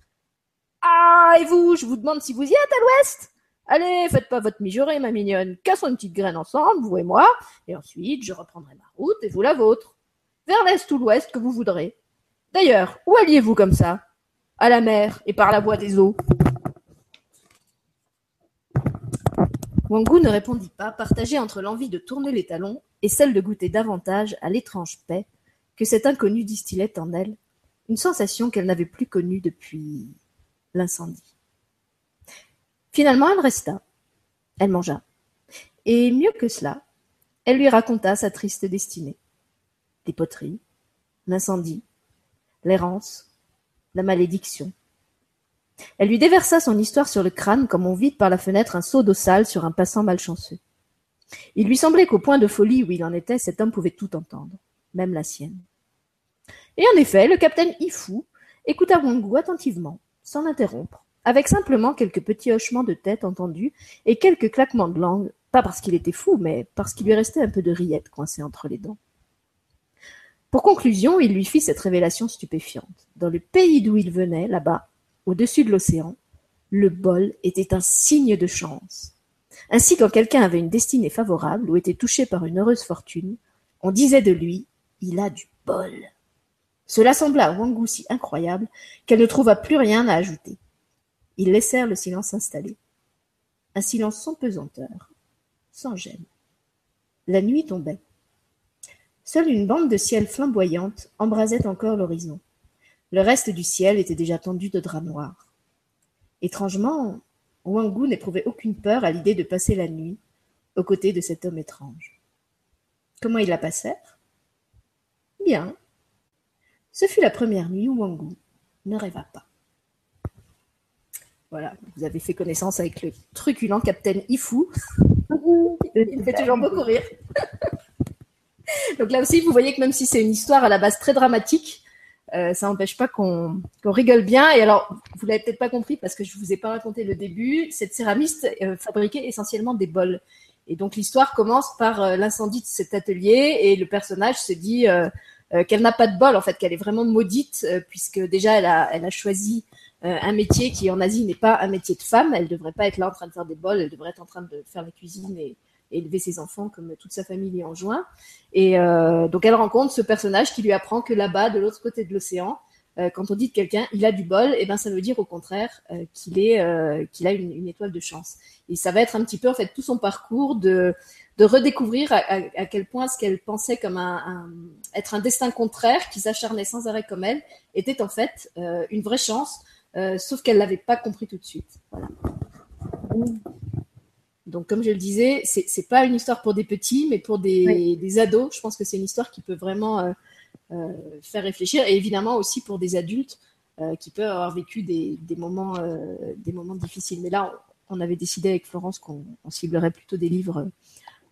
Ah, et vous, je vous demande si vous y êtes à l'ouest? Allez, faites pas votre mijaurée, ma mignonne. Cassons une petite graine ensemble, vous et moi, et ensuite je reprendrai ma route et vous la vôtre. Vers l'est ou l'ouest que vous voudrez. D'ailleurs, où alliez-vous comme ça? À la mer et par la voie des eaux. Wangu ne répondit pas, partagé entre l'envie de tourner les talons et celle de goûter davantage à l'étrange paix que cet inconnu distillait en elle, une sensation qu'elle n'avait plus connue depuis l'incendie. Finalement, elle resta. Elle mangea. Et mieux que cela, elle lui raconta sa triste destinée. Les poteries, l'incendie, l'errance, la malédiction. Elle lui déversa son histoire sur le crâne comme on vide par la fenêtre un seau d'eau sale sur un passant malchanceux. Il lui semblait qu'au point de folie où il en était, cet homme pouvait tout entendre, même la sienne. Et en effet, le capitaine Ifu écouta Wangu attentivement, sans l'interrompre, avec simplement quelques petits hochements de tête entendus et quelques claquements de langue, pas parce qu'il était fou, mais parce qu'il lui restait un peu de rillettes coincée entre les dents. Pour conclusion, il lui fit cette révélation stupéfiante. Dans le pays d'où il venait, là-bas, au-dessus de l'océan, le bol était un signe de chance. Ainsi, quand quelqu'un avait une destinée favorable ou était touché par une heureuse fortune, on disait de lui Il a du bol. Cela sembla à Wangu si incroyable qu'elle ne trouva plus rien à ajouter. Ils laissèrent le silence s'installer. Un silence sans pesanteur, sans gêne. La nuit tombait. Seule une bande de ciel flamboyante embrasait encore l'horizon. Le reste du ciel était déjà tendu de draps noirs. Étrangement, Wangu n'éprouvait aucune peur à l'idée de passer la nuit aux côtés de cet homme étrange. Comment ils la passèrent? Bien. Ce fut la première nuit où Wangu ne rêva pas. Voilà, vous avez fait connaissance avec le truculent capitaine Ifu. Il fait toujours beaucoup rire. Donc là aussi, vous voyez que même si c'est une histoire à la base très dramatique, euh, ça n'empêche pas qu'on rigole bien. Et alors, vous l'avez peut-être pas compris parce que je vous ai pas raconté le début. Cette céramiste euh, fabriquait essentiellement des bols. Et donc l'histoire commence par euh, l'incendie de cet atelier et le personnage se dit qu'elle n'a pas de bol en fait, qu'elle est vraiment maudite puisque déjà elle a, choisi un métier qui en Asie n'est pas un métier de femme. Elle devrait pas être là en train de faire des bols. Elle devrait être en train de faire la cuisine élever ses enfants comme toute sa famille lui enjoint. Et euh, donc elle rencontre ce personnage qui lui apprend que là-bas, de l'autre côté de l'océan, euh, quand on dit de quelqu'un il a du bol, et eh ben ça veut dire au contraire euh, qu'il est qu'il a une, étoile de chance. Et ça va être un petit peu en fait tout son parcours de de redécouvrir à, quel point ce qu'elle pensait comme un, être un destin contraire qui s'acharnait sans arrêt comme elle était en fait une vraie chance, sauf qu'elle l'avait pas compris tout de suite. Donc, comme je le disais, c'est n'est pas une histoire pour des petits, mais pour des, ados. Je pense que c'est une histoire qui peut vraiment euh, euh, faire réfléchir, et évidemment aussi pour des adultes. euh, qui peuvent avoir vécu des, des moments, des moments difficiles. Mais là, on, on avait décidé avec Florence qu'on on ciblerait plutôt des livres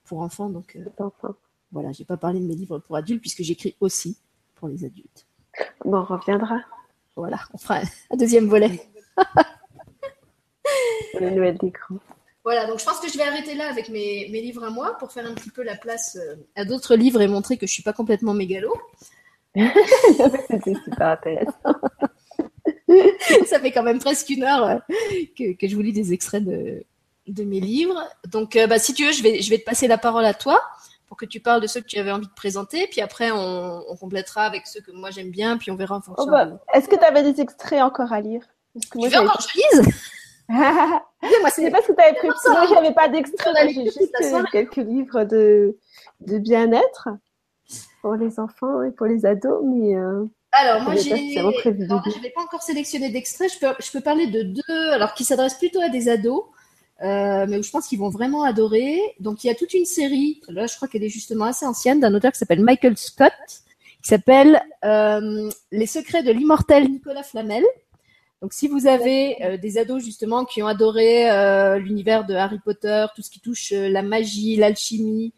pour enfants. Donc Enfin, voilà, j'ai pas parlé de mes livres pour adultes puisque j'écris aussi pour les adultes. Bon, on reviendra Voilà, on fera un, un deuxième volet. Noël des grands. Voilà, donc je pense que je vais arrêter là avec mes, mes livres à moi pour faire un petit peu la place euh, à d'autres livres et montrer que je suis pas complètement mégalo. C'était super intéressant. Ça fait quand même presque une heure que, que je vous lis des extraits de, de mes livres. Donc, euh, bah, si tu veux, je vais, je vais te passer la parole à toi pour que tu parles de ceux que tu avais envie de présenter. Puis après, on, on complétera avec ceux que moi j'aime bien. Puis on verra en fonction. Oh, bah, Est-ce que tu avais des extraits encore à lire? Parce que Tu moi, veux encore que je lise? Moi, Je sais c'est pas ce que tu avais pris. pour ça, Moi, hein. j'avais pas d'extrait. J'ai juste quelques livres de, de bien-être pour les enfants et pour les ados, mais euh, Alors, moi, j'ai. Je n'avais pas encore sélectionné d'extrait. Je peux, je peux parler de deux, alors qui s'adressent plutôt à des ados, euh, mais où je pense qu'ils vont vraiment adorer. Donc, il y a toute une série, là, je crois qu'elle est justement assez ancienne, d'un auteur qui s'appelle Michael Scott, qui s'appelle euh, Les secrets de l'immortel Nicolas Flamel. Donc, si vous avez euh, des ados justement qui ont adoré euh, l'univers de Harry Potter, tout ce qui touche euh, la magie, l'alchimie,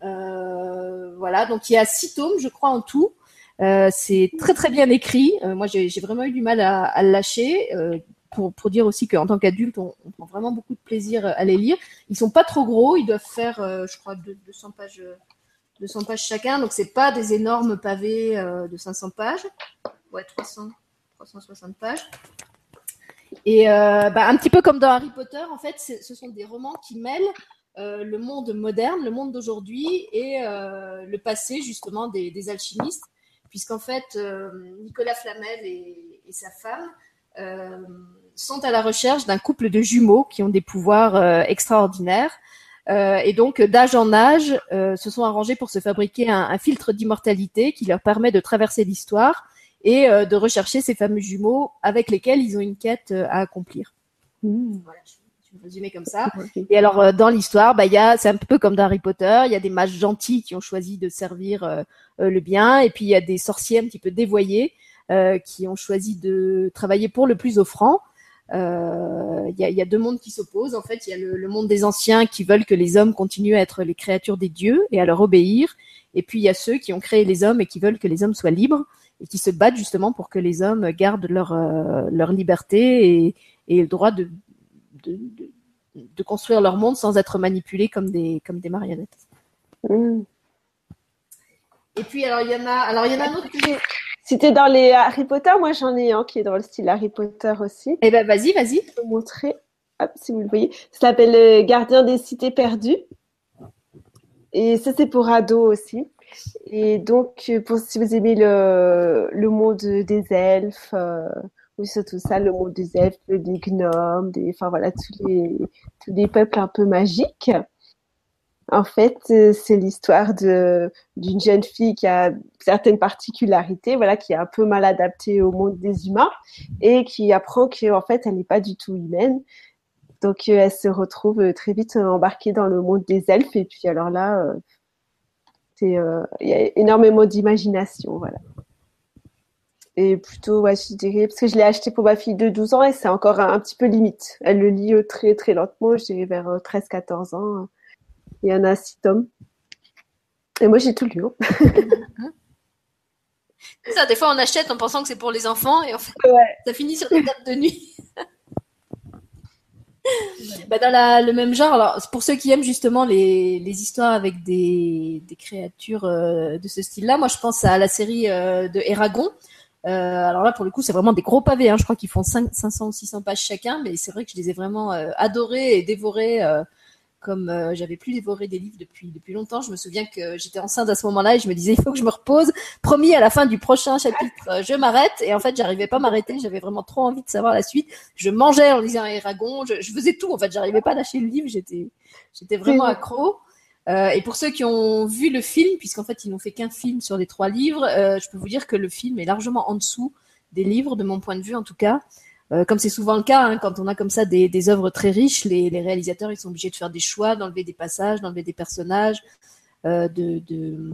voilà. Donc, il y a six tomes, je crois, en tout. C'est très très bien écrit. Moi, j'ai vraiment eu du mal à, le lâcher. pour, pour dire aussi qu'en tant qu'adulte, on, on prend vraiment beaucoup de plaisir à les lire. Ils sont pas trop gros, ils doivent faire, je crois, deux- 200 pages, euh, 200 pages chacun. Donc c'est pas des énormes pavés de 500 pages. Ouais, 300, 360 pages. Et euh, bah, un petit peu comme dans Harry Potter, en fait, ce sont des romans qui mêlent euh, le monde moderne, le monde d'aujourd'hui et euh, le passé justement des, des alchimistes, puisqu'en fait euh, Nicolas Flamel et, sa femme euh, sont à la recherche d'un couple de jumeaux qui ont des pouvoirs euh, extraordinaires. Et donc, d'âge en âge, se sont arrangés pour se fabriquer un, un filtre d'immortalité qui leur permet de traverser l'histoire et euh, de rechercher ces fameux jumeaux avec lesquels ils ont une quête euh, à accomplir. hmm, Voilà, je, vais me résumer comme ça. Et alors euh, dans l'histoire, bah c'est un peu comme dans Harry Potter, il y a des mages gentils qui ont choisi de servir euh, le bien, et puis il y a des sorciers un petit peu dévoyés euh, qui ont choisi de travailler pour le plus offrant. Euh, Il y, a, il y a deux mondes qui s'opposent. En fait, il y a le, le monde des anciens qui veulent que les hommes continuent à être les créatures des dieux et à leur obéir, et puis il y a ceux qui ont créé les hommes et qui veulent que les hommes soient libres et qui se battent justement pour que les hommes gardent leur euh, leur liberté et, et le droit de, de, de de construire leur monde sans être manipulés comme des comme des marionnettes. Hmm. Et puis alors il y en a alors il y en a un autre que j'ai. Si t'es dans les Harry Potter, moi j'en ai un qui est dans le style Harry Potter aussi. Eh ben vas-y vas-y. Je peux vous montrer, hop, si vous le voyez. Ça s'appelle euh, Gardien des cités perdues. Et ça, c'est pour ados aussi. Et donc, euh, pour, si vous aimez le, le monde des elfes, euh, oui, c'est tout ça, le monde des elfes, des gnomes, des, enfin voilà, tous les, tous les peuples un peu magiques. En fait, euh, c'est l'histoire d'une jeune fille qui a certaines particularités, voilà, qui est un peu mal adaptée au monde des humains et qui apprend qu'en fait, elle n'est pas du tout humaine. Donc, euh, elle se retrouve très vite embarquée dans le monde des elfes. Et puis, alors là, c'est, euh, il y a énormément d'imagination, voilà. Et plutôt, ouais, je dirais, parce que je l'ai acheté pour ma fille de 12 ans et c'est encore un, un petit peu limite. Elle le lit euh, très, très lentement, je dirais vers euh, 13-14 ans. Il y en a 6 tomes. Et moi, j'ai tout lu. hein. Ça, des fois on achète en pensant que c'est pour les enfants et en fait Ouais. ça finit sur des tables de nuit. bah dans le même genre, alors pour ceux qui aiment justement les, les histoires avec des, des créatures euh, de ce style-là, moi je pense à la série euh, de Eragon. Euh, alors là pour le coup c'est vraiment des gros pavés, hein. je crois qu'ils font 5, 500 ou 600 pages chacun, mais c'est vrai que je les ai vraiment adorés et dévorés comme euh, j'avais plus dévoré des livres depuis depuis longtemps. Je me souviens que j'étais enceinte à ce moment-là et je me disais il faut que je me repose. Promis à la fin du prochain chapitre euh, je m'arrête et en fait j'arrivais pas à m'arrêter. J'avais vraiment trop envie de savoir la suite. Je mangeais en lisant Eragon, je, je faisais tout en fait. J'arrivais pas à lâcher le livre. J'étais j'étais vraiment accro. Euh, et pour ceux qui ont vu le film, puisqu'en fait ils n'ont fait qu'un film sur les trois livres, je peux vous dire que le film est largement en dessous des livres, de mon point de vue en tout cas. Euh, comme c'est souvent le cas, hein, quand on a comme ça des, des œuvres très riches, les, les réalisateurs ils sont obligés de faire des choix, d'enlever des passages, d'enlever des personnages, euh, de, de,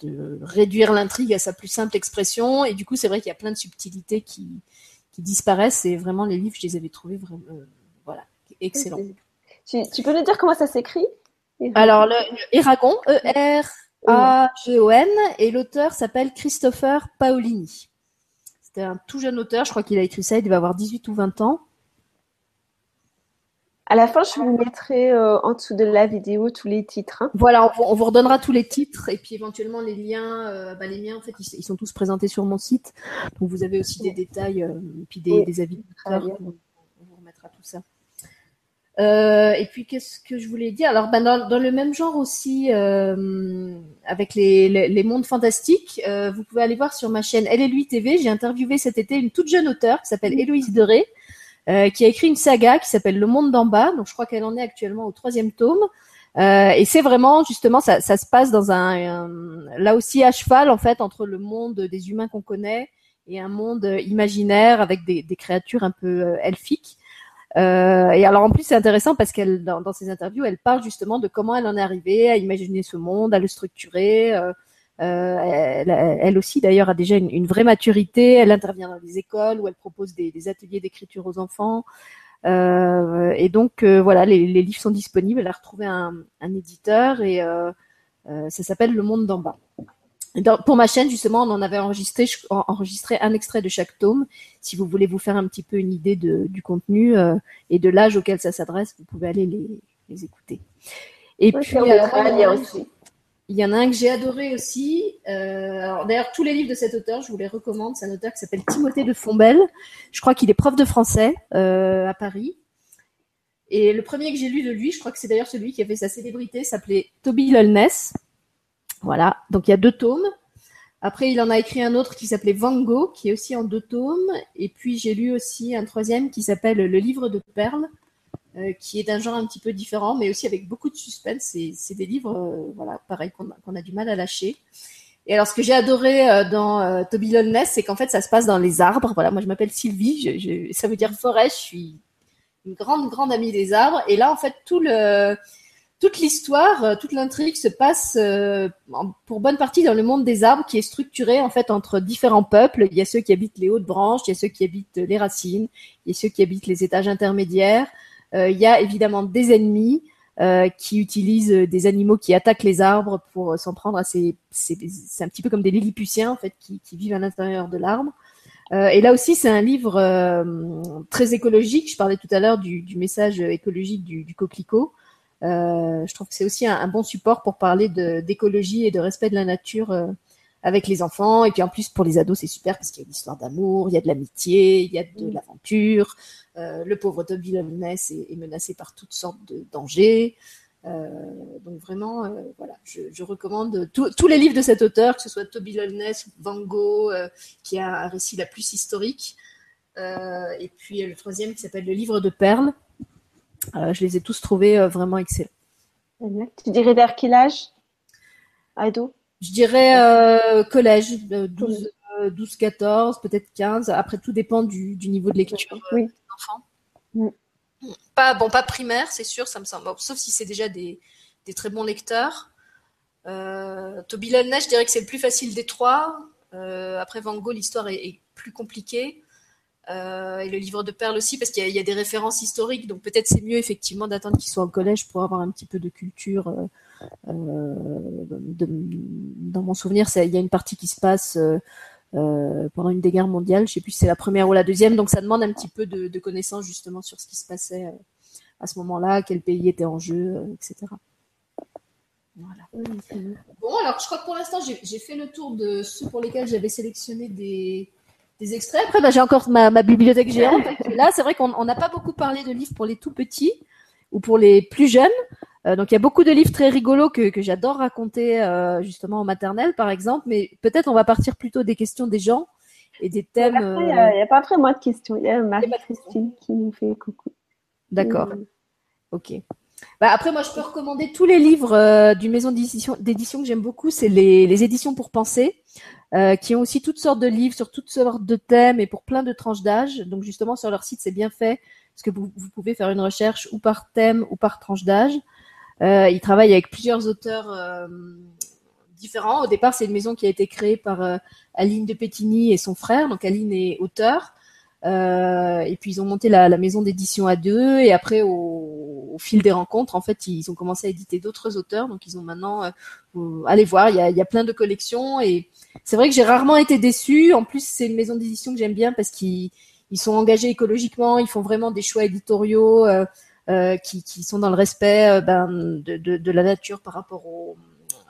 de réduire l'intrigue à sa plus simple expression. Et du coup, c'est vrai qu'il y a plein de subtilités qui, qui disparaissent. Et vraiment, les livres, je les avais trouvés vraiment, euh, voilà, excellents. Tu, tu peux nous dire comment ça s'écrit? Alors, le, le Eragon, E-R-A-G-O-N, et l'auteur s'appelle Christopher Paolini. C'était un tout jeune auteur, je crois qu'il a écrit ça, il devait avoir 18 ou 20 ans. À la fin, je vous mettrai euh, en dessous de la vidéo tous les titres. hein. Voilà, on vous, on vous redonnera tous les titres et puis éventuellement les liens. euh, bah, les miens, en fait, ils, ils sont tous présentés sur mon site. Donc vous avez aussi des détails euh, et puis des, Oui, des avis. On, on vous remettra tout ça. Euh, et puis qu'est-ce que je voulais dire? Alors, ben, dans, dans le même genre aussi, euh, avec les, les, les mondes fantastiques, euh, vous pouvez aller voir sur ma chaîne Elle et lui TV. J'ai interviewé cet été une toute jeune auteure qui s'appelle Héloïse Deré, euh, qui a écrit une saga qui s'appelle Le Monde d'en bas. Donc, je crois qu'elle en est actuellement au troisième tome. Euh, et c'est vraiment justement ça, ça se passe dans un, un- là aussi à cheval en fait entre le monde des humains qu'on connaît et un monde imaginaire avec des, des créatures un peu euh, elfiques. Euh, et alors en plus c'est intéressant parce qu'elle dans, dans ses interviews elle parle justement de comment elle en est arrivée à imaginer ce monde, à le structurer. Euh, euh, elle, elle aussi d'ailleurs a déjà une, une vraie maturité. Elle intervient dans les écoles où elle propose des, des ateliers d'écriture aux enfants. Euh, et donc euh, voilà, les, les livres sont disponibles. Elle a retrouvé un, un éditeur et euh, ça s'appelle Le Monde d'en bas. Dans- pour ma chaîne justement, on en avait enregistré, je- en- enregistré un extrait de chaque tome. Si vous voulez vous faire un petit peu une idée de, du contenu euh, et de l'âge auquel ça s'adresse, vous pouvez aller les, les écouter. Et puis euh, il y en a un- aussi. il y en a un que j'ai adoré aussi. Euh, D'ailleurs, tous les livres de cet auteur, je vous les recommande. C'est un auteur qui s'appelle Timothée de Fombelle. Je crois qu'il est prof de français à Paris. Et le premier que j'ai lu de lui, je crois que c'est d'ailleurs celui qui a fait sa célébrité, s'appelait Toby Lulness. Voilà, donc il y a deux tomes. Après, il en a écrit un autre qui s'appelait Van Gogh, qui est aussi en deux tomes. Et puis, j'ai lu aussi un troisième qui s'appelle Le livre de perles, euh, qui est d'un genre un petit peu différent, mais aussi avec beaucoup de suspense. C'est des livres, euh, voilà, pareil, qu'on a, du mal à lâcher. Et alors, ce que j'ai adoré euh, dans Toby Lulness, c'est qu'en fait, ça se passe dans les arbres. Voilà, moi, je m'appelle Sylvie, je- ça veut dire forêt. Je suis une grande, grande amie des arbres. Et là, en fait, tout le, toute l'histoire, euh, toute l'intrigue se passe euh, pour bonne partie dans le monde des arbres, qui est structuré en fait entre différents peuples. Il y a ceux qui habitent les hautes branches, il y a ceux qui habitent les racines, il y a ceux qui habitent les étages intermédiaires. Euh, il y a évidemment des ennemis qui utilisent des animaux qui attaquent les arbres pour s'en prendre à ces, ces- c'est un petit peu comme des lilliputiens en fait qui, vivent à l'intérieur de l'arbre. Et là aussi, c'est un livre très écologique. Je parlais tout à l'heure du, message écologique du coquelicot. Euh, je trouve que c'est aussi un, un bon support pour parler d'écologie et de respect de la nature euh, avec les enfants. Et puis en plus, pour les ados, c'est super parce qu'il y a une histoire d'amour, il y a de l'amitié, il y a de Mm. l'aventure. Euh, le pauvre Toby Loveless est, est menacé par toutes sortes de dangers. Donc vraiment, voilà, je, je recommande tous- tous les livres de cet auteur, que ce soit Toby Loveless, Van Gogh, qui a un récit la plus historique, et puis le troisième qui s'appelle Le Livre de Perles. Euh, je les ai tous trouvés euh, vraiment excellents. Tu dirais vers quel âge Ado? Je dirais euh, collège, euh, 12, euh, 12, 14, peut-être 15. Après, tout dépend du, du niveau de lecture euh, Oui. des enfants. Mm. Pas, bon, pas primaire, c'est sûr, ça me semble. bon, sauf si c'est déjà des, des très bons lecteurs. Euh, Toby je dirais que c'est le plus facile des trois. Euh, après Van Gogh, l'histoire est, est plus compliquée. Euh, et le livre de perles aussi, parce qu'il y, a- il y a des références historiques. Donc peut-être c'est mieux effectivement d'attendre qu'ils soient au collège pour avoir un petit peu de culture. euh, euh, de- dans mon souvenir, il y a une partie qui se passe euh, euh, pendant une des guerres mondiales. Je sais plus si c'est la première ou la deuxième. Donc ça demande un petit peu de, de connaissances justement sur ce qui se passait euh, à ce moment-là, quel pays était en jeu, euh, etc. Voilà. Bon, alors je crois que pour l'instant, j'ai fait le tour de ceux pour lesquels j'avais sélectionné des, des extraits. Après, bah, j'ai encore ma, ma bibliothèque géante. Là, c'est vrai qu'on on n'a pas beaucoup parlé de livres pour les tout petits ou pour les plus jeunes. Euh, donc, il y a beaucoup de livres très rigolos que, que j'adore raconter euh, justement en maternelle, par exemple. Mais peut-être on va partir plutôt des questions des gens et des thèmes. Après, Il n'y euh, a, pas après moi de questions. Il y a Marie-Christine qui nous fait coucou. D'accord. Ok. Bah, après, moi, je peux recommander tous les livres euh, d'une maison d'édition que j'aime beaucoup. C'est les, éditions pour penser, euh, qui ont aussi toutes sortes de livres sur toutes sortes de thèmes et pour plein de tranches d'âge. Donc, justement, sur leur site, c'est bien fait parce que vous, pouvez faire une recherche ou par thème ou par tranche d'âge. Euh, ils travaillent avec plusieurs auteurs euh, différent. Au départ, c'est une maison qui a été créée par Aline de Pétigny et son frère. Donc Aline est auteur. Euh, et puis ils ont monté la, la maison d'édition à deux. Et après, au, au, fil des rencontres, en fait, ils ont commencé à éditer d'autres auteurs. Donc ils ont maintenant, euh, allez voir, il y a, y a plein de collections. Et c'est vrai que j'ai rarement été déçue. En plus, c'est une maison d'édition que j'aime bien parce qu'ils ils sont engagés écologiquement. Ils font vraiment des choix éditoriaux. Euh, euh, qui, qui, sont dans le respect euh, ben, de, de, de, la nature par rapport au,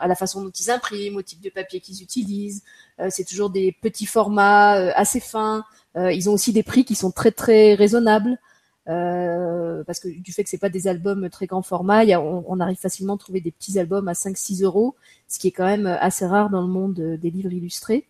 à la façon dont ils impriment, au type de papier qu'ils utilisent. Euh, c'est toujours des petits formats euh, assez fins. Ils ont aussi des prix qui sont très très raisonnables. parce que du fait que c'est pas des albums très grand format, on, arrive facilement à trouver des petits albums à 5-6 euros, ce qui est quand même assez rare dans le monde des livres illustrés.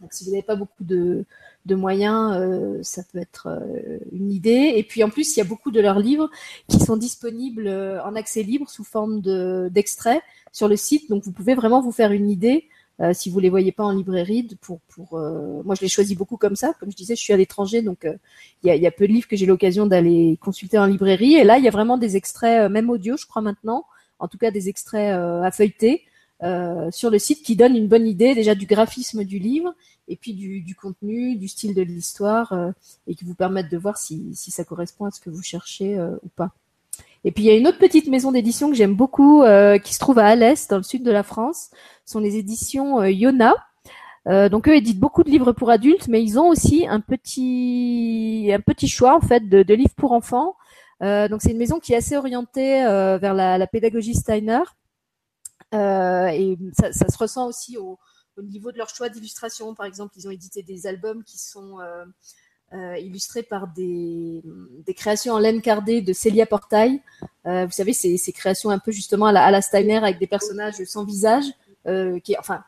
Donc, si vous n'avez pas beaucoup de, moyens, euh, ça peut être euh, une idée. Et puis en plus, il y a beaucoup de leurs livres qui sont disponibles euh, en accès libre sous forme de d'extraits sur le site. Donc vous pouvez vraiment vous faire une idée euh, si vous les voyez pas en librairie. Pour pour moi, je les choisis beaucoup comme ça. Comme je disais, je suis à l'étranger, donc il y a, y, a, peu de livres que j'ai l'occasion d'aller consulter en librairie. Et là, il y a vraiment des extraits, même audio, je crois maintenant. En tout cas, des extraits à feuilleter. Euh, sur le site qui donne une bonne idée déjà du graphisme du livre et puis du, du contenu, du style de l'histoire euh, et qui vous permettent de voir si, si, ça correspond à ce que vous cherchez euh, ou pas. Et puis il y a une autre petite maison d'édition que j'aime beaucoup qui se trouve à Alès dans le sud de la France, ce sont les éditions Yona. donc eux éditent beaucoup de livres pour adultes, mais ils ont aussi un petit un petit choix en fait de, de livres pour enfants. donc c'est une maison qui est assez orientée vers la, la pédagogie Steiner. Euh, et ça, ça, se ressent aussi au, au niveau de leur choix d'illustration. Par exemple, ils ont édité des albums qui sont euh, illustrés par des, créations en laine cardée de Célia Portail. Euh, vous savez, ces, ces, créations un peu justement à la, Steiner avec des personnages sans visage, euh, qui, enfin,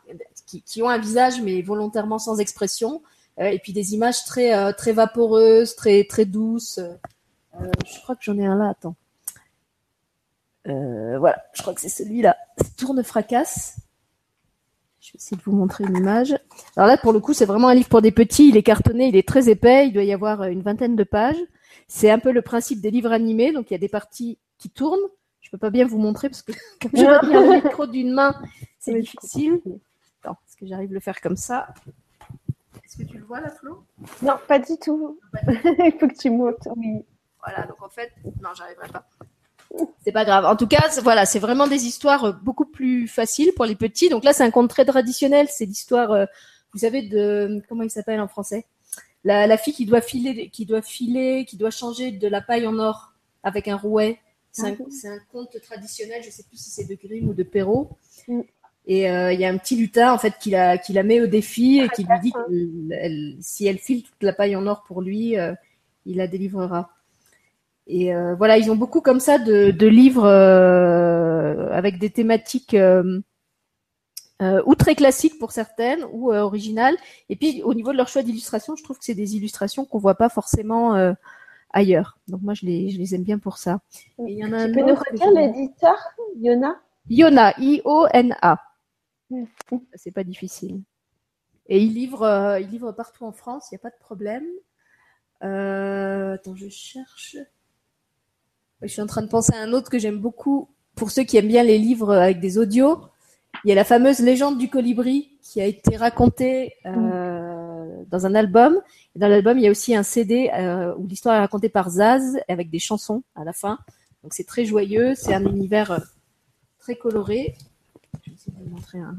qui, ont un visage mais volontairement sans expression, et puis des images très, très vaporeuses, très, très douces. je crois que j'en ai un là, attends. Voilà, je crois que c'est celui-là. Tourne fracasse. Je vais essayer de vous montrer une image. Alors là, pour le coup, c'est vraiment un livre pour des petits. Il est cartonné, il est très épais. Il doit y avoir une vingtaine de pages. C'est un peu le principe des livres animés. Donc, il y a des parties qui tournent. Je peux pas bien vous montrer parce que comme je bien le micro d'une main, c'est difficile. Attends, est-ce que j'arrive à le faire comme ça? Est-ce que tu le vois là, Flo? Non, pas du tout. il faut que tu montes. Oui. Voilà, donc en fait, non, j'arriverai pas. C'est pas grave. En tout cas, voilà, c'est vraiment des histoires euh, beaucoup plus faciles pour les petits. Donc là, c'est un conte très traditionnel. C'est l'histoire, euh, vous savez, de comment il s'appelle en français? La, la, fille qui doit filer, qui doit filer, qui doit changer de la paille en or avec un rouet. C'est un, ah un, conte traditionnel. Je sais plus si c'est de Grimm ou de Perrault. Mm. Et euh, il y a un petit lutin en fait qui la, qui la met au défi et qui lui dit que elle, si elle file toute la paille en or pour lui, euh, il la délivrera. Et euh, voilà, ils ont beaucoup comme ça de, de livres avec des thématiques euh, euh ou très classiques pour certaines ou euh, originales. Et puis au niveau de leur choix d'illustration, je trouve que c'est des illustrations qu'on voit pas forcément ailleurs. Donc moi, je les, je les aime bien pour ça. Et il y en a tu peux nous redire l'éditeur, Yona? Yona, I-O-N-A. C'est pas difficile. Et il livre, il livre partout en France, il n'y a pas de problème. attends, je cherche. Je suis en train de penser à un autre que j'aime beaucoup. Pour ceux qui aiment bien les livres avec des audios, il y a la fameuse légende du colibri qui a été racontée euh, dans un album. Et dans l'album, il y a aussi un CD euh, où l'histoire est racontée par Zaz avec des chansons à la fin. Donc c'est très joyeux, c'est un univers euh, très coloré. Je vais essayer de vous montrer un.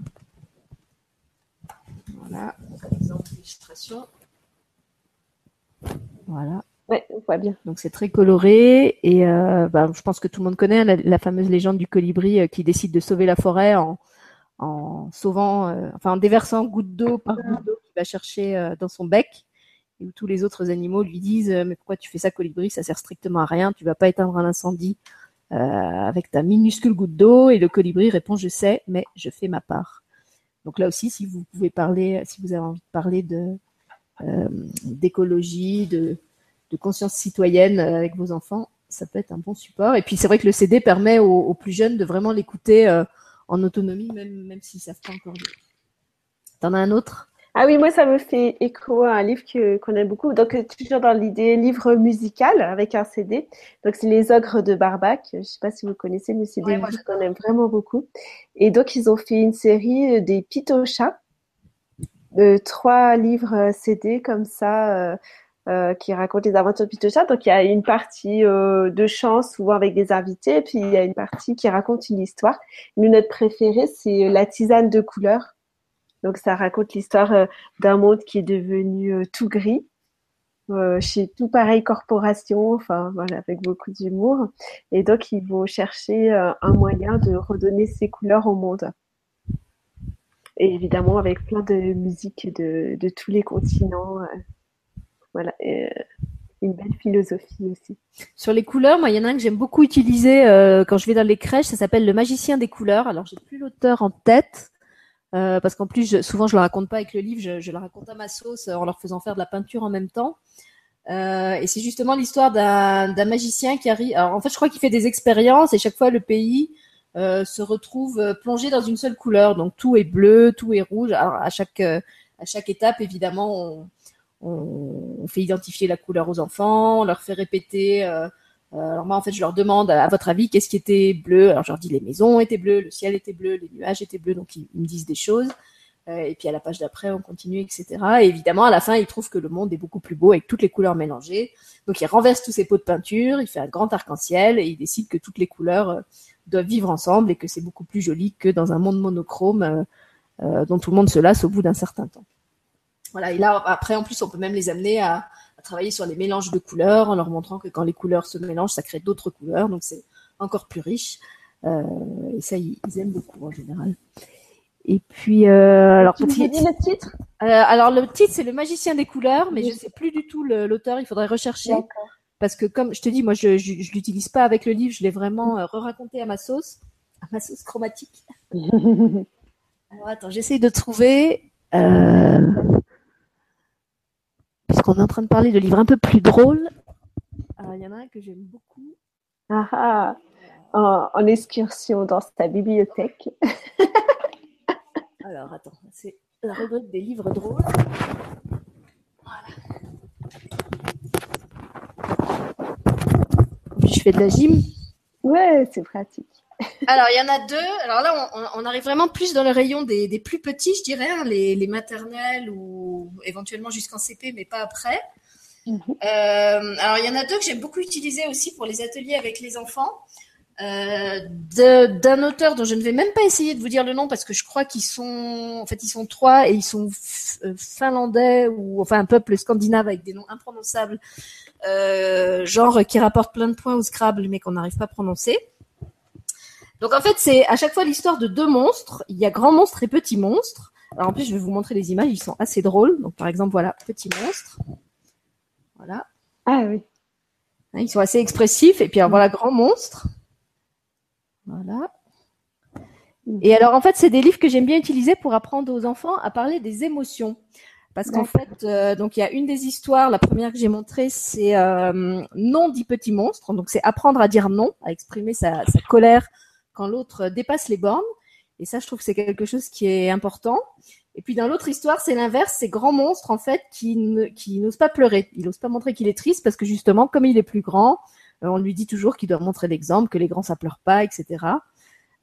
Voilà, exemple d'illustration. Voilà. Ouais, on voit bien. Donc c'est très coloré et euh, bah, je pense que tout le monde connaît la, la fameuse légende du colibri qui décide de sauver la forêt en, en sauvant, euh, enfin en déversant goutte d'eau par goutte d'eau qu'il va chercher euh, dans son bec et où tous les autres animaux lui disent mais pourquoi tu fais ça colibri? Ça sert strictement à rien tu vas pas éteindre un incendie avec ta minuscule goutte d'eau et le colibri répond je sais mais je fais ma part. Donc là aussi si vous pouvez parler si vous avez envie de parler de d'écologie de de conscience citoyenne euh, avec vos enfants, ça peut être un bon support. Et puis c'est vrai que le CD permet aux, aux plus jeunes de vraiment l'écouter euh, en autonomie, même, même s'ils savent pas encore lire. T'en as un autre? Ah oui, moi, ça me fait écho à un livre que, qu'on aime beaucoup. Donc, toujours dans l'idée livre musical avec un CD. Donc, c'est Les Ogres de Barbac. Je sais pas si vous connaissez, mais c'est des Ouais, moi, livres qu'on aime vraiment beaucoup. Et donc, ils ont fait une série euh, des Pitochas. Euh, trois livres euh, CD comme ça, euh, euh, qui racontent les aventures de Pitocha. Donc, il y a une partie euh, de chant, souvent avec des invités, puis il y a une partie qui raconte une histoire. Nous, notre préféré, c'est La tisane de couleur. Donc, ça raconte l'histoire euh, d'un monde qui est devenu euh, tout gris, euh, chez tout pareil corporation, enfin, voilà, avec beaucoup d'humour. Et donc, ils vont chercher euh, un moyen de redonner ses couleurs au monde. Et évidemment, avec plein de musique de tous les continents. Voilà, euh, une belle philosophie aussi. Sur les couleurs, moi, il y en a un que j'aime beaucoup utiliser euh, quand je vais dans les crèches. Ça s'appelle Le Magicien des couleurs. Alors, j'ai plus l'auteur en tête. euh, parce qu'en plus, souvent, je le raconte pas avec le livre, je, je le raconte à ma sauce en leur faisant faire de la peinture en même temps. Et c'est justement l'histoire d'un magicien qui arrive. Alors, en fait, je crois qu'il fait des expériences et chaque fois, le pays se retrouve plongé dans une seule couleur. Donc, tout est bleu, tout est rouge. Alors, à chaque à chaque étape, évidemment, on, on, fait identifier la couleur aux enfants, on leur fait répéter. euh, euh, alors moi, en fait, je leur demande, à votre avis, qu'est-ce qui était bleu? Alors, je leur dis, les maisons étaient bleues, le ciel était bleu, les nuages étaient bleus, donc ils, ils me disent des choses. Euh, et puis à la page d'après, on continue, etc. Et évidemment, à la fin, ils trouvent que le monde est beaucoup plus beau avec toutes les couleurs mélangées. Donc, il renverse tous ses pots de peinture, il fait un grand arc-en-ciel et il décide que toutes les couleurs doivent vivre ensemble et que c'est beaucoup plus joli que dans un monde monochrome euh, dont tout le monde se lasse au bout d'un certain temps. Voilà. Et là, après, en plus, on peut même les amener à, à travailler sur les mélanges de couleurs en leur montrant que quand les couleurs se mélangent, ça crée d'autres couleurs. Donc, c'est encore plus riche. Euh, et ça, ils, ils aiment beaucoup en général. Et puis, euh, alors, Tu petit- as dit le titre? Euh, alors le titre c'est le magicien des couleurs, mais je sais plus du tout l'auteur. Il faudrait rechercher parce que comme je te dis, moi je je l'utilise pas avec le livre, je l'ai vraiment euh, re-raconté à ma sauce, à ma sauce chromatique. Alors attends, j'essaye de trouver. Euh... Puisqu'on est en train de parler de livres un peu plus drôles. Alors, il y en a un que j'aime beaucoup. Ah, ah. En, en excursion dans ta bibliothèque. Alors attends, c'est la rubrique des livres drôles. Voilà. Je fais de la gym. Ouais, c'est pratique. Alors, il y en a deux. Alors là, on, arrive vraiment plus dans le rayon des, des plus petits, je dirais, hein, les, les maternelles ou éventuellement jusqu'en CP, mais pas après. Mhm. Euh, alors, il y en a deux que j'aime beaucoup utiliser aussi pour les ateliers avec les enfants. Euh, d'un auteur dont je ne vais même pas essayer de vous dire le nom parce que je crois qu'ils sont, en fait, ils sont trois et ils sont euh, finlandais ou enfin un peuple scandinave avec des noms imprononçables, euh, genre qui rapportent plein de points au Scrabble mais qu'on n'arrive pas à prononcer. Donc en fait, c'est à chaque fois l'histoire de deux monstres. Il y a grand monstre et petit monstre. Alors en plus, je vais vous montrer les images, ils sont assez drôles. Donc par exemple, voilà, petit monstre. Voilà. Ah oui. Hein, Ils sont assez expressifs. Et puis alors, voilà, grand monstre. Voilà. Et alors, en fait, c'est des livres que j'aime bien utiliser pour apprendre aux enfants à parler des émotions. Parce qu'en fait, euh, donc il y a une des histoires, la première que j'ai montrée, c'est euh, non dit petit monstre. Donc c'est apprendre à dire non, à exprimer sa, sa colère quand l'autre dépasse les bornes. Et ça, je trouve que c'est quelque chose qui est important. Et puis dans l'autre histoire, c'est l'inverse, c'est grand monstre en fait qui ne, qui n'ose pas pleurer. Il n'ose pas montrer qu'il est triste parce que justement, comme il est plus grand, euh, on lui dit toujours qu'il doit montrer l'exemple, que les grands ça pleure pas, etc.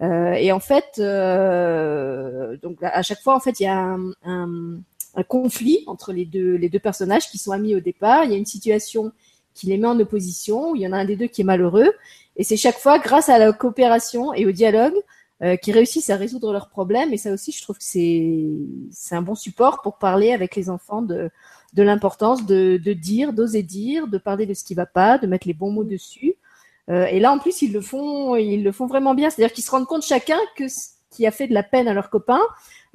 Euh, et en fait, euh, donc à chaque fois, en fait, il y a un, un- un conflit entre les deux, les deux personnages qui sont amis au départ. Il y a une situation qui les met en opposition, où il y en a un des deux qui est malheureux. Et c'est chaque fois, grâce à la coopération et au dialogue, euh, qu'ils réussissent à résoudre leurs problèmes. Et ça aussi, je trouve que c'est c'est un bon support pour parler avec les enfants de, de l'importance de, de dire, d'oser dire, de parler de ce qui va pas, de mettre les bons mots dessus. Euh, et là, en plus, ils le font, ils le font vraiment bien. C'est-à-dire qu'ils se rendent compte chacun que ce qui a fait de la peine à leur copain,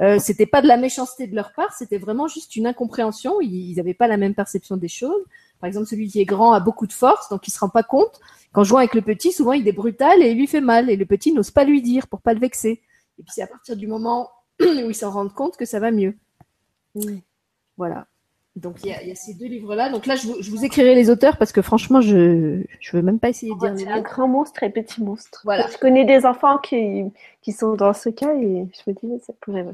euh, c'était pas de la méchanceté de leur part, c'était vraiment juste une incompréhension. Ils n'avaient pas la même perception des choses. Par exemple, celui qui est grand a beaucoup de force, donc il se rend pas compte. Qu'en jouant avec le petit, souvent il est brutal et il lui fait mal, et le petit n'ose pas lui dire pour pas le vexer. Et puis c'est à partir du moment où ils s'en rendent compte que ça va mieux. Oui. Voilà. Donc il y a, il y a ces deux livres-là. Donc là, je vous, je vous écrirai les auteurs parce que franchement, je je veux même pas essayer de dire les C'est un grand monstre et petit monstre. Voilà. Je connais des enfants qui, qui sont dans ce cas et je me dis, ça pourrait.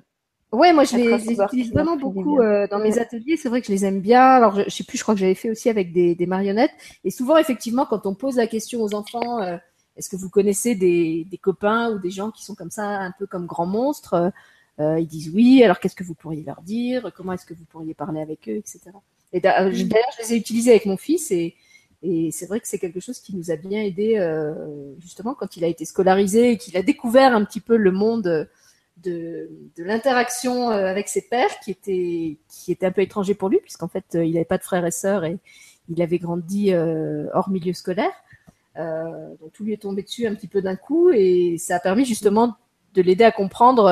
Ouais, moi je les, utilise vraiment beaucoup euh, dans mes ateliers. C'est vrai que je les aime bien. Alors je, je sais plus, je crois que j'avais fait aussi avec des, des marionnettes. Et souvent, effectivement, quand on pose la question aux enfants, euh, est-ce que vous connaissez des, des copains ou des gens qui sont comme ça, un peu comme grands monstres euh, Ils disent oui. Alors qu'est-ce que vous pourriez leur dire? Comment est-ce que vous pourriez parler avec eux, etc. Et je- d'ailleurs, je les ai utilisés avec mon fils et et c'est vrai que c'est quelque chose qui nous a bien aidé justement quand il a été scolarisé et qu'il a découvert un petit peu le monde de, l'interaction euh, avec ses pairs qui était un peu étranger pour lui puisqu'en fait euh, il n'avait pas de frères et sœurs et il avait grandi euh, hors milieu scolaire. Donc tout lui est tombé dessus un petit peu d'un coup et ça a permis justement de l'aider à comprendre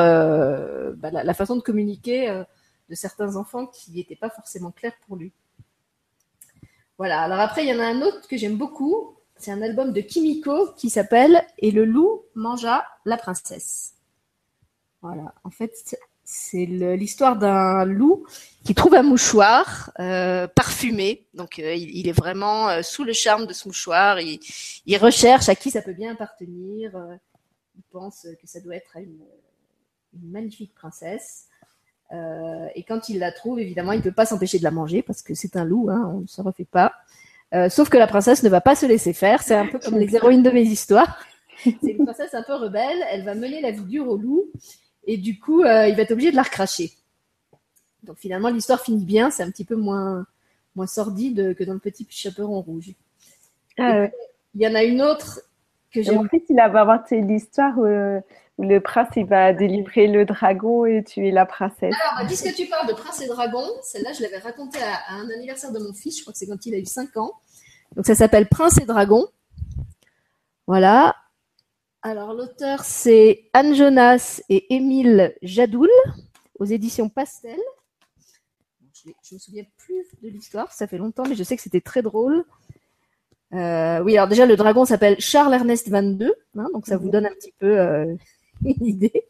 bah, la, la façon de communiquer de certains enfants qui n'étaient pas forcément clairs pour lui. Voilà. Alors après, il y en a un autre que j'aime beaucoup. C'est un album de Kimiko qui s'appelle Et le loup mangea la princesse. Voilà. En fait, c'est- l'histoire d'un loup qui trouve un mouchoir euh, parfumé. Donc, euh, il, il est vraiment euh, sous le charme de ce mouchoir. Il, il recherche à qui ça peut bien appartenir. Il pense que ça doit être à une, une magnifique princesse. Et quand il la trouve, évidemment, il ne peut pas s'empêcher de la manger parce que c'est un loup, hein, on ne se refait pas. Sauf que la princesse ne va pas se laisser faire. C'est un peu comme les héroïnes de mes histoires. C'est une princesse un peu rebelle. Elle va mener la vie dure au loup. Et du coup, euh, il va être obligé de la recracher. Donc finalement, l'histoire finit bien. C'est un petit peu moins, moins sordide que dans le petit chaperon rouge. Ah, ouais. Il y en a une autre que j'aime En fait, il va inventé l'histoire où, euh, où le prince il va délivrer le dragon et tuer la princesse. Alors, puisque tu parles de Prince et Dragon, celle-là, je l'avais racontée à, à un anniversaire de mon fils, je crois que c'est quand il a eu 5 ans. Donc, ça s'appelle Prince et Dragon. Voilà. Alors, l'auteur, c'est Anne Jonas et Émile Jadoul, aux éditions Pastel. Je ne me souviens plus de l'histoire, ça fait longtemps, mais je sais que c'était très drôle. Euh, oui, alors déjà, le dragon s'appelle Charles Ernest 22, hein, donc ça vous donne un petit peu euh, une idée.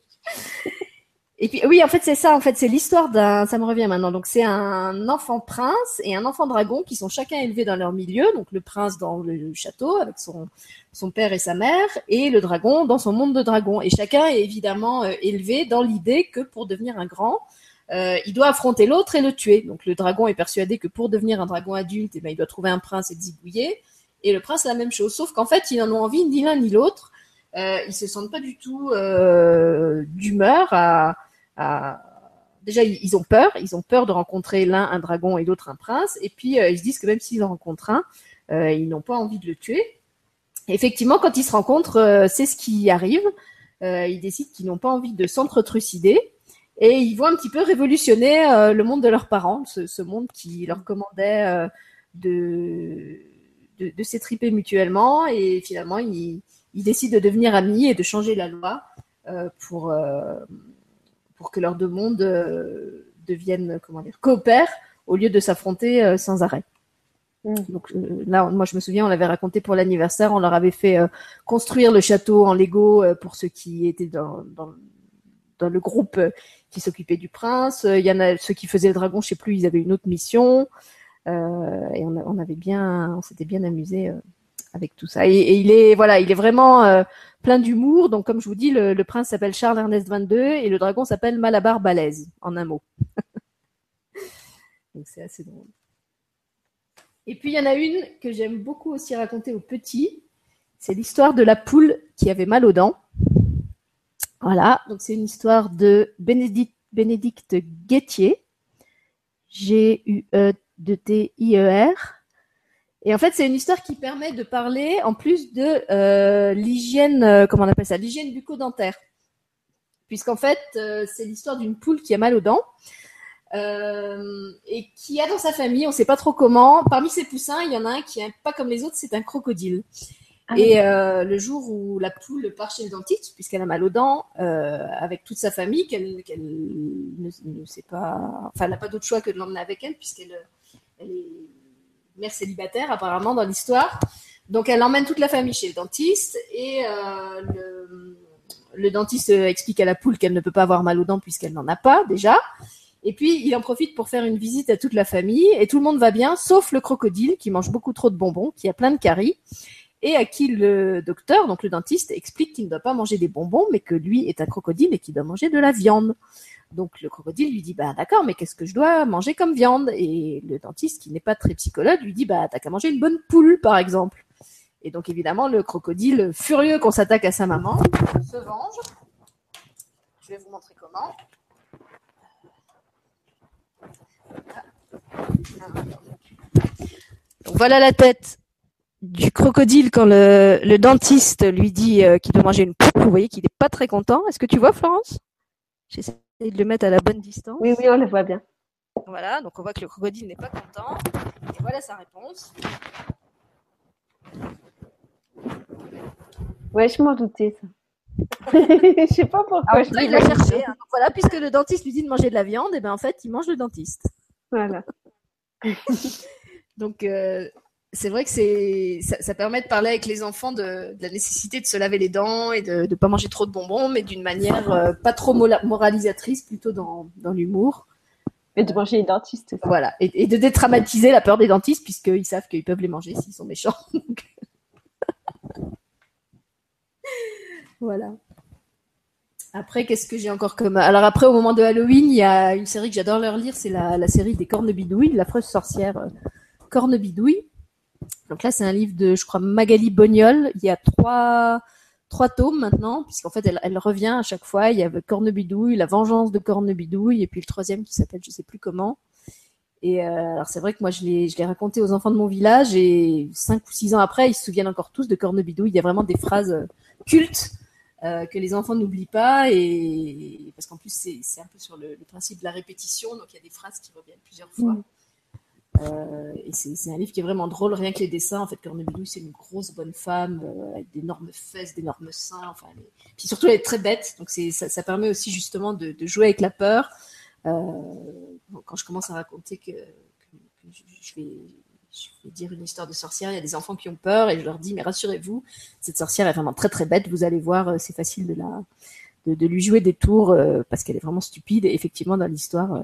Et puis oui, en fait c'est ça. En fait c'est l'histoire d'un. Ça me revient maintenant. Donc c'est un enfant prince et un enfant dragon qui sont chacun élevés dans leur milieu. Donc le prince dans le château avec son son père et sa mère et le dragon dans son monde de dragon. Et chacun est évidemment euh, élevé dans l'idée que pour devenir un grand, euh, il doit affronter l'autre et le tuer. Donc le dragon est persuadé que pour devenir un dragon adulte, eh ben, il doit trouver un prince et le zigouiller. Et le prince la même chose. Sauf qu'en fait ils n'en ont envie ni l'un ni l'autre. Euh, ils se sentent pas du tout euh, d'humeur à déjà ils ont peur, ils ont peur de rencontrer l'un un dragon et l'autre un prince, et puis euh, ils se disent que même s'ils en rencontrent un, euh, ils n'ont pas envie de le tuer. Effectivement, quand ils se rencontrent, euh, c'est ce qui arrive. Ils décident qu'ils n'ont pas envie de s'entretrucider et ils vont un petit peu révolutionner le monde de leurs parents, ce, monde qui leur commandait de, s'étriper mutuellement, et finalement ils, décident de devenir amis et de changer la loi pour pour que leurs deux mondes euh, deviennent, comment dire, coopèrent au lieu de s'affronter euh, sans arrêt. Mm. Donc euh, là, moi je me souviens, on l'avait raconté pour l'anniversaire, on leur avait fait euh, construire le château en Lego euh, pour ceux qui étaient dans, dans, dans le groupe euh, qui s'occupait du prince. Il y en a ceux qui faisaient le dragon, je sais plus, ils avaient une autre mission. Et on, avait bien, on s'était bien amusé avec tout ça. Et, et il est, voilà, il est vraiment plein d'humour. Donc, comme je vous dis, le, prince s'appelle Charles Ernest 22 et le dragon s'appelle Malabar Balèze, en un mot. Donc, c'est assez drôle. Et puis, il y en a une que j'aime beaucoup aussi raconter aux petits. C'est l'histoire de la poule qui avait mal aux dents. Voilà. Donc, c'est une histoire de Bénédicte, Bénédicte Guettier. G-U-E-T-I-E-R. Et en fait, c'est une histoire qui permet de parler en plus de euh, l'hygiène, euh, comment on appelle ça, l'hygiène bucco-dentaire. Puisqu'en fait, euh, c'est l'histoire d'une poule qui a mal aux dents euh, et qui a dans sa famille, on ne sait pas trop comment, parmi ses poussins, il y en a un qui est pas comme les autres, c'est un crocodile. Ah et le jour où la poule part chez le dentiste, puisqu'elle a mal aux dents, avec toute sa famille, qu'elle ne, ne sait pas, enfin, elle n'a pas d'autre choix que de l'emmener avec elle, puisqu'elle elle est mère célibataire apparemment dans l'histoire. Donc elle emmène toute la famille chez le dentiste et euh, le, le dentiste explique à la poule qu'elle ne peut pas avoir mal aux dents puisqu'elle n'en a pas déjà. Et puis il en profite pour faire une visite à toute la famille et tout le monde va bien sauf le crocodile qui mange beaucoup trop de bonbons, qui a plein de caries et à qui le docteur, donc le dentiste, explique qu'il ne doit pas manger des bonbons mais que lui est un crocodile et qu'il doit manger de la viande. Donc le crocodile lui dit bah d'accord, mais qu'est-ce que je dois manger comme viande? Et le dentiste, qui n'est pas très psychologue, lui dit bah t'as qu'à manger une bonne poule par exemple. Et donc évidemment le crocodile, furieux qu'on s'attaque à sa maman, se venge. Je vais vous montrer comment. Voilà la tête du crocodile quand le, dentiste lui dit euh, qu'il doit manger une poule. Vous voyez qu'il n'est pas très content. Est-ce que tu vois, Florence? De le mettre à la bonne distance. Oui, oui, on le voit bien. Voilà, donc on voit que le crocodile n'est pas content. Et voilà sa réponse. Ouais, je m'en doutais, ça. je sais pas pourquoi. Ah, je il l'a cherché. hein. Voilà, puisque le dentiste lui dit de manger de la viande, et ben en fait, il mange le dentiste. Voilà. Donc, euh, c'est vrai que c'est ça, ça permet de parler avec les enfants de, de la nécessité de se laver les dents et de ne pas manger trop de bonbons, mais d'une manière euh, pas trop moralisatrice, plutôt dans, dans l'humour. Mais de manger les dentistes. Voilà. Et, et de détraumatiser la peur des dentistes, puisqu'ils savent qu'ils peuvent les manger s'ils sont méchants. Voilà. Après, qu'est-ce que j'ai encore comme. Alors, après, au moment de Halloween, il y a une série que j'adore leur lire, c'est la, la série des Cornebidouilles, l'affreuse sorcière euh, Cornebidouille. Donc là, c'est un livre de, je crois, Magali Bognol. Il y a trois, trois tomes maintenant, puisqu'en fait, elle, revient à chaque fois. Il y a Cornebidouille, La vengeance de Cornebidouille, et puis le troisième qui s'appelle je sais plus comment. Et euh, alors, c'est vrai que moi, je l'ai, je l'ai raconté aux enfants de mon village, et cinq ou six ans après, ils se souviennent encore tous de Cornebidouille. Il y a vraiment des phrases euh, cultes euh, que les enfants n'oublient pas, et parce qu'en plus, c'est, un peu sur le, le principe de la répétition, donc il y a des phrases qui reviennent plusieurs fois. Mm. Euh, et c'est, un livre qui est vraiment drôle, rien que les dessins. En fait, Cornebidouille, c'est une grosse bonne femme euh, avec d'énormes fesses, d'énormes seins. Enfin, puis surtout, elle est très bête. Donc, ça, permet aussi justement de, jouer avec la peur. Euh, quand je commence à raconter que, je, vais, dire une histoire de sorcière, il y a des enfants qui ont peur et je leur dis mais rassurez-vous, cette sorcière est vraiment très très bête. Vous allez voir, euh, c'est facile de la, de, de lui jouer des tours parce qu'elle est vraiment stupide. Et effectivement, dans l'histoire,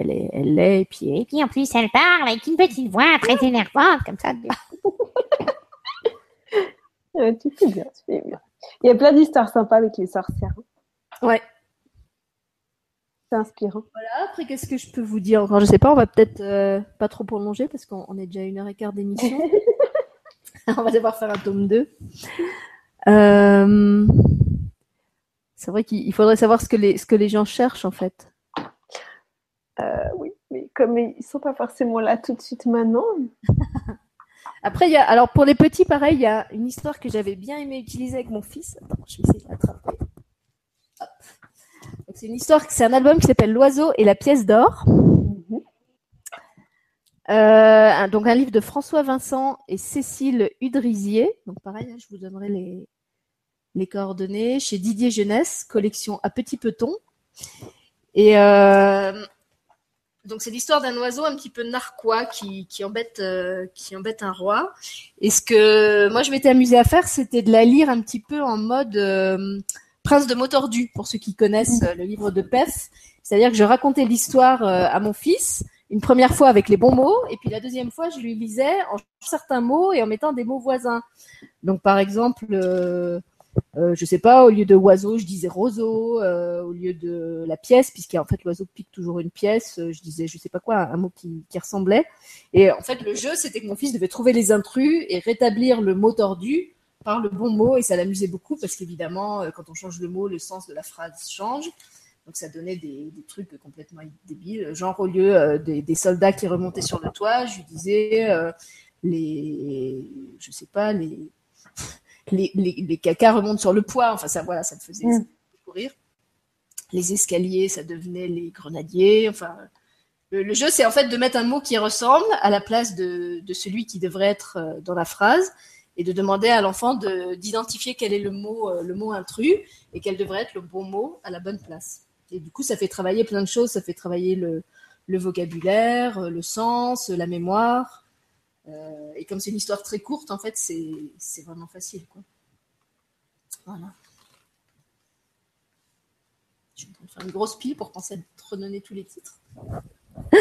elle est, elle l'est. Et puis Et puis en plus, elle parle avec une petite voix très énervante, comme ça. Ouais, tu fais bien, tu fais bien. Il y a plein d'histoires sympas avec les sorcières. ouais. C'est inspirant. Après, qu'est-ce que je peux vous dire? Encore Je sais pas, on va peut-être euh, pas trop prolonger parce qu'on on est déjà à une heure et quart d'émission. on va devoir faire un tome 2. Euh, C'est vrai qu'il il faudrait savoir ce que, les, ce que les gens cherchent en fait. Comme ils sont pas forcément là tout de suite maintenant, Après, il y a, alors pour les petits, pareil, il y a une histoire que j'avais bien aimé utiliser avec mon fils. Attends, je vais essayer de l'attraper. C'est une histoire, c'est un album qui s'appelle L'oiseau et la pièce d'or. Mhm. Euh, donc un livre de François Vincent et Cécile Udrisier. Donc pareil, là, je vous donnerai les, les coordonnées chez Didier Jeunesse, collection à petit peton. Et euh, donc c'est l'histoire d'un oiseau un petit peu narquois qui, qui embête euh, qui embête un roi. Et ce que moi je m'étais amusée à faire, c'était de la lire un petit peu en mode euh, Prince de mots tordus pour ceux qui connaissent euh, le livre de Pef. C'est-à-dire que je racontais l'histoire euh, à mon fils une première fois avec les bons mots, et puis la deuxième fois, je lui lisais en certains mots et en mettant des mots voisins. Donc, par exemple, euh, je sais pas, au lieu de oiseau, je disais roseau, euh, au lieu de la pièce, puisqu'en fait l'oiseau pique toujours une pièce, euh, je disais je sais pas quoi, un mot qui, ressemblait. Et en fait, le jeu, c'était que mon fils devait trouver les intrus et rétablir le mot tordu par le bon mot, et ça l'amusait beaucoup parce qu'évidemment, euh, quand on change le mot, le sens de la phrase change. Donc ça donnait des, trucs complètement débiles. Genre au lieu des, soldats qui remontaient sur le toit, je disais les, je sais pas, les, les, les, les cacas remontent sur le poids. Enfin ça, voilà, ça me faisait Mm. courir. Les escaliers, ça devenait les grenadiers. Enfin, le, le jeu, c'est en fait de mettre un mot qui ressemble à la place de, de celui qui devrait être euh, dans la phrase et de demander à l'enfant de- d'identifier quel est le mot, euh, le mot intrus et quel devrait être le bon mot à la bonne place. Et du coup, ça fait travailler plein de choses. Ça fait travailler le, le vocabulaire, euh, le sens, la mémoire. Euh, et comme c'est une histoire très courte, en fait, c'est vraiment facile. Quoi. Voilà. Je suis en train de faire une grosse pile pour penser à redonner tous les titres.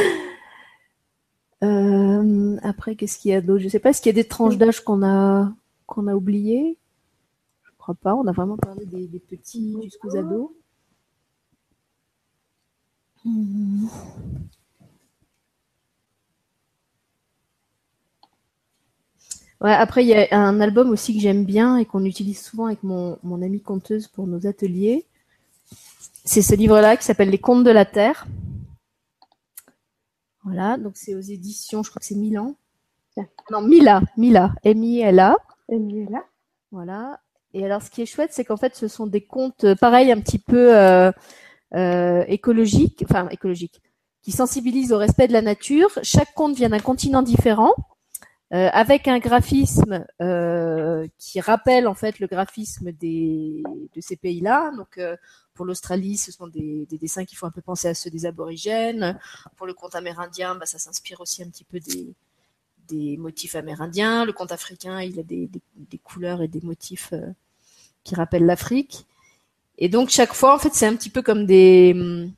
Euh, après, qu'est-ce qu'il y a d'autre? Je sais pas, est-ce qu'il y a des tranches d'âge qu'on a, qu'on a oubliées? Je crois pas. On a vraiment parlé des, des petits jusqu'aux ados. Ouais, après, il y a un album aussi que j'aime bien et qu'on utilise souvent avec mon, mon amie conteuse pour nos ateliers. C'est ce livre-là qui s'appelle Les Contes de la Terre. Voilà, donc c'est aux éditions, je crois que c'est Milan. Non, Mila, Mila, M-I-L-A. Emilia. Voilà. Et alors, ce qui est chouette, c'est qu'en fait, ce sont des contes, euh, pareil, un petit peu euh, euh, écologiques, enfin écologiques, qui sensibilisent au respect de la nature. Chaque conte vient d'un continent différent, euh, avec un graphisme euh, qui rappelle en fait le graphisme des, de ces pays-là. Donc, euh, pour l'Australie, ce sont des, des dessins qui font un peu penser à ceux des aborigènes. Pour le conte amérindien, bah, ça s'inspire aussi un petit peu des, des motifs amérindiens. Le conte africain, il a des, des, couleurs et des motifs euh, qui rappellent l'Afrique. Et donc chaque fois, en fait, c'est un petit peu comme des, hum,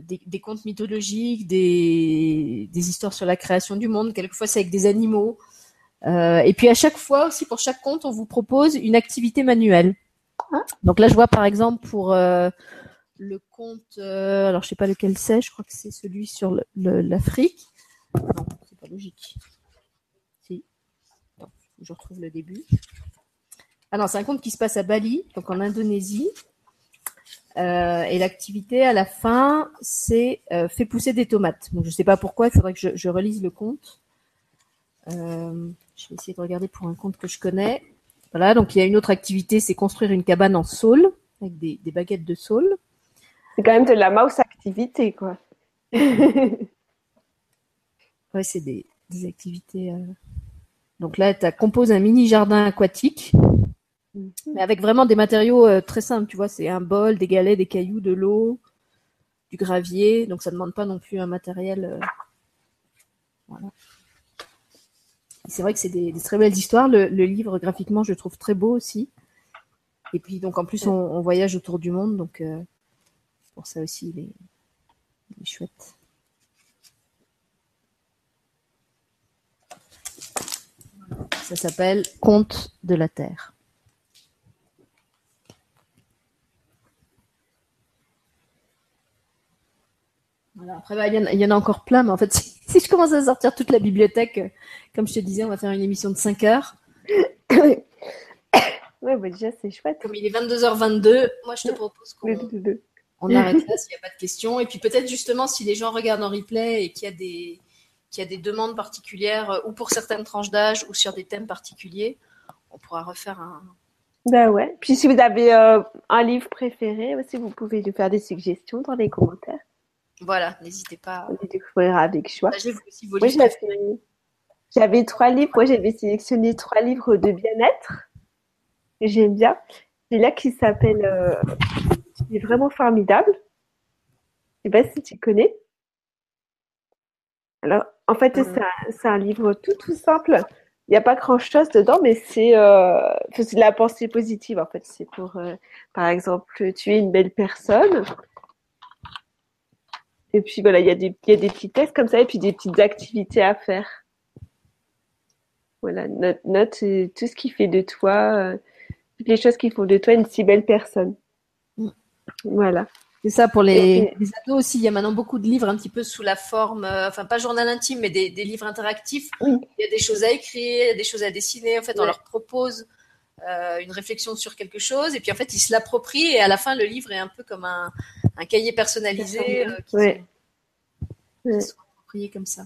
des, des contes mythologiques, des, des histoires sur la création du monde. Quelquefois, c'est avec des animaux. Euh, et puis à chaque fois aussi, pour chaque conte, on vous propose une activité manuelle. Ah. Donc là, je vois par exemple pour euh, le conte, euh, alors je sais pas lequel c'est, je crois que c'est celui sur l'Afrique. Non, c'est pas logique. Si. Attends, je retrouve le début. Ah non, c'est un conte qui se passe à Bali, donc en Indonésie. Euh, et l'activité à la fin, c'est euh, fait pousser des tomates. Donc je sais pas pourquoi, il faudrait que je, je relise le conte. Euh, je vais essayer de regarder pour un conte que je connais. Voilà, donc il y a une autre activité, c'est construire une cabane en saule, avec des, des baguettes de saule. C'est quand même de la mouse activité, quoi. Ouais, c'est des, des activités. euh. Donc là, tu composes un mini jardin aquatique, mais avec vraiment des matériaux euh, très simples. Tu vois, c'est un bol, des galets, des cailloux, de l'eau, du gravier. Donc ça demande pas non plus un matériel. euh, Voilà. C'est vrai que c'est des, des très belles histoires. Le, le livre, graphiquement, je le trouve très beau aussi. Et puis, donc, en plus, on, on voyage autour du monde. Donc, euh, pour ça aussi, il est, il est chouette. Ça s'appelle Conte de la Terre. Voilà, après, bah, il y, en a- il y en a encore plein, mais en fait, si, si je commence à sortir toute la bibliothèque, euh, comme je te disais, on va faire une émission de 5 heures. Ouais, bah, déjà, c'est chouette. Comme il est 22h22, moi, je te propose qu'on on arrête là s'il n'y a pas de questions. Et puis peut-être justement, si les gens regardent en replay et qu'il y a des, qu'il y a des demandes particulières, euh, ou pour certaines tranches d'âge, ou sur des thèmes particuliers, on pourra refaire un, Bah ouais. Puis si vous avez euh, un livre préféré aussi, vous pouvez nous faire des suggestions dans les commentaires. Voilà, n'hésitez pas à On les découvrira avec choix. Moi, j'avais, trois livres. Moi, j'avais sélectionné trois livres de bien-être. J'aime bien. C'est là qui s'appelle, euh, qui est vraiment formidable. Je sais pas si tu connais. Alors, en fait, c'est un, livre tout, tout simple. Il n'y a pas grand-chose dedans, mais c'est, euh, c'est de la pensée positive, en fait. C'est pour, euh, par exemple, tuer une belle personne. Et puis voilà, il y a des, il y a des petits tests comme ça et puis des petites activités à faire. Voilà, note, note tout ce qui fait de toi, euh, toutes les choses qui font de toi une si belle personne. Mm. Voilà. C'est ça pour les, les ados aussi. Il y a maintenant beaucoup de livres un petit peu sous la forme, euh, enfin pas journal intime, mais des, des livres interactifs. Oui. Il y a des choses à écrire, des choses à dessiner. En fait, on leur propose euh, une réflexion sur quelque chose, et puis en fait, ils se l'approprient. Et à la fin, le livre est un peu comme un, un cahier personnalisé euh, qui appropriés comme ça.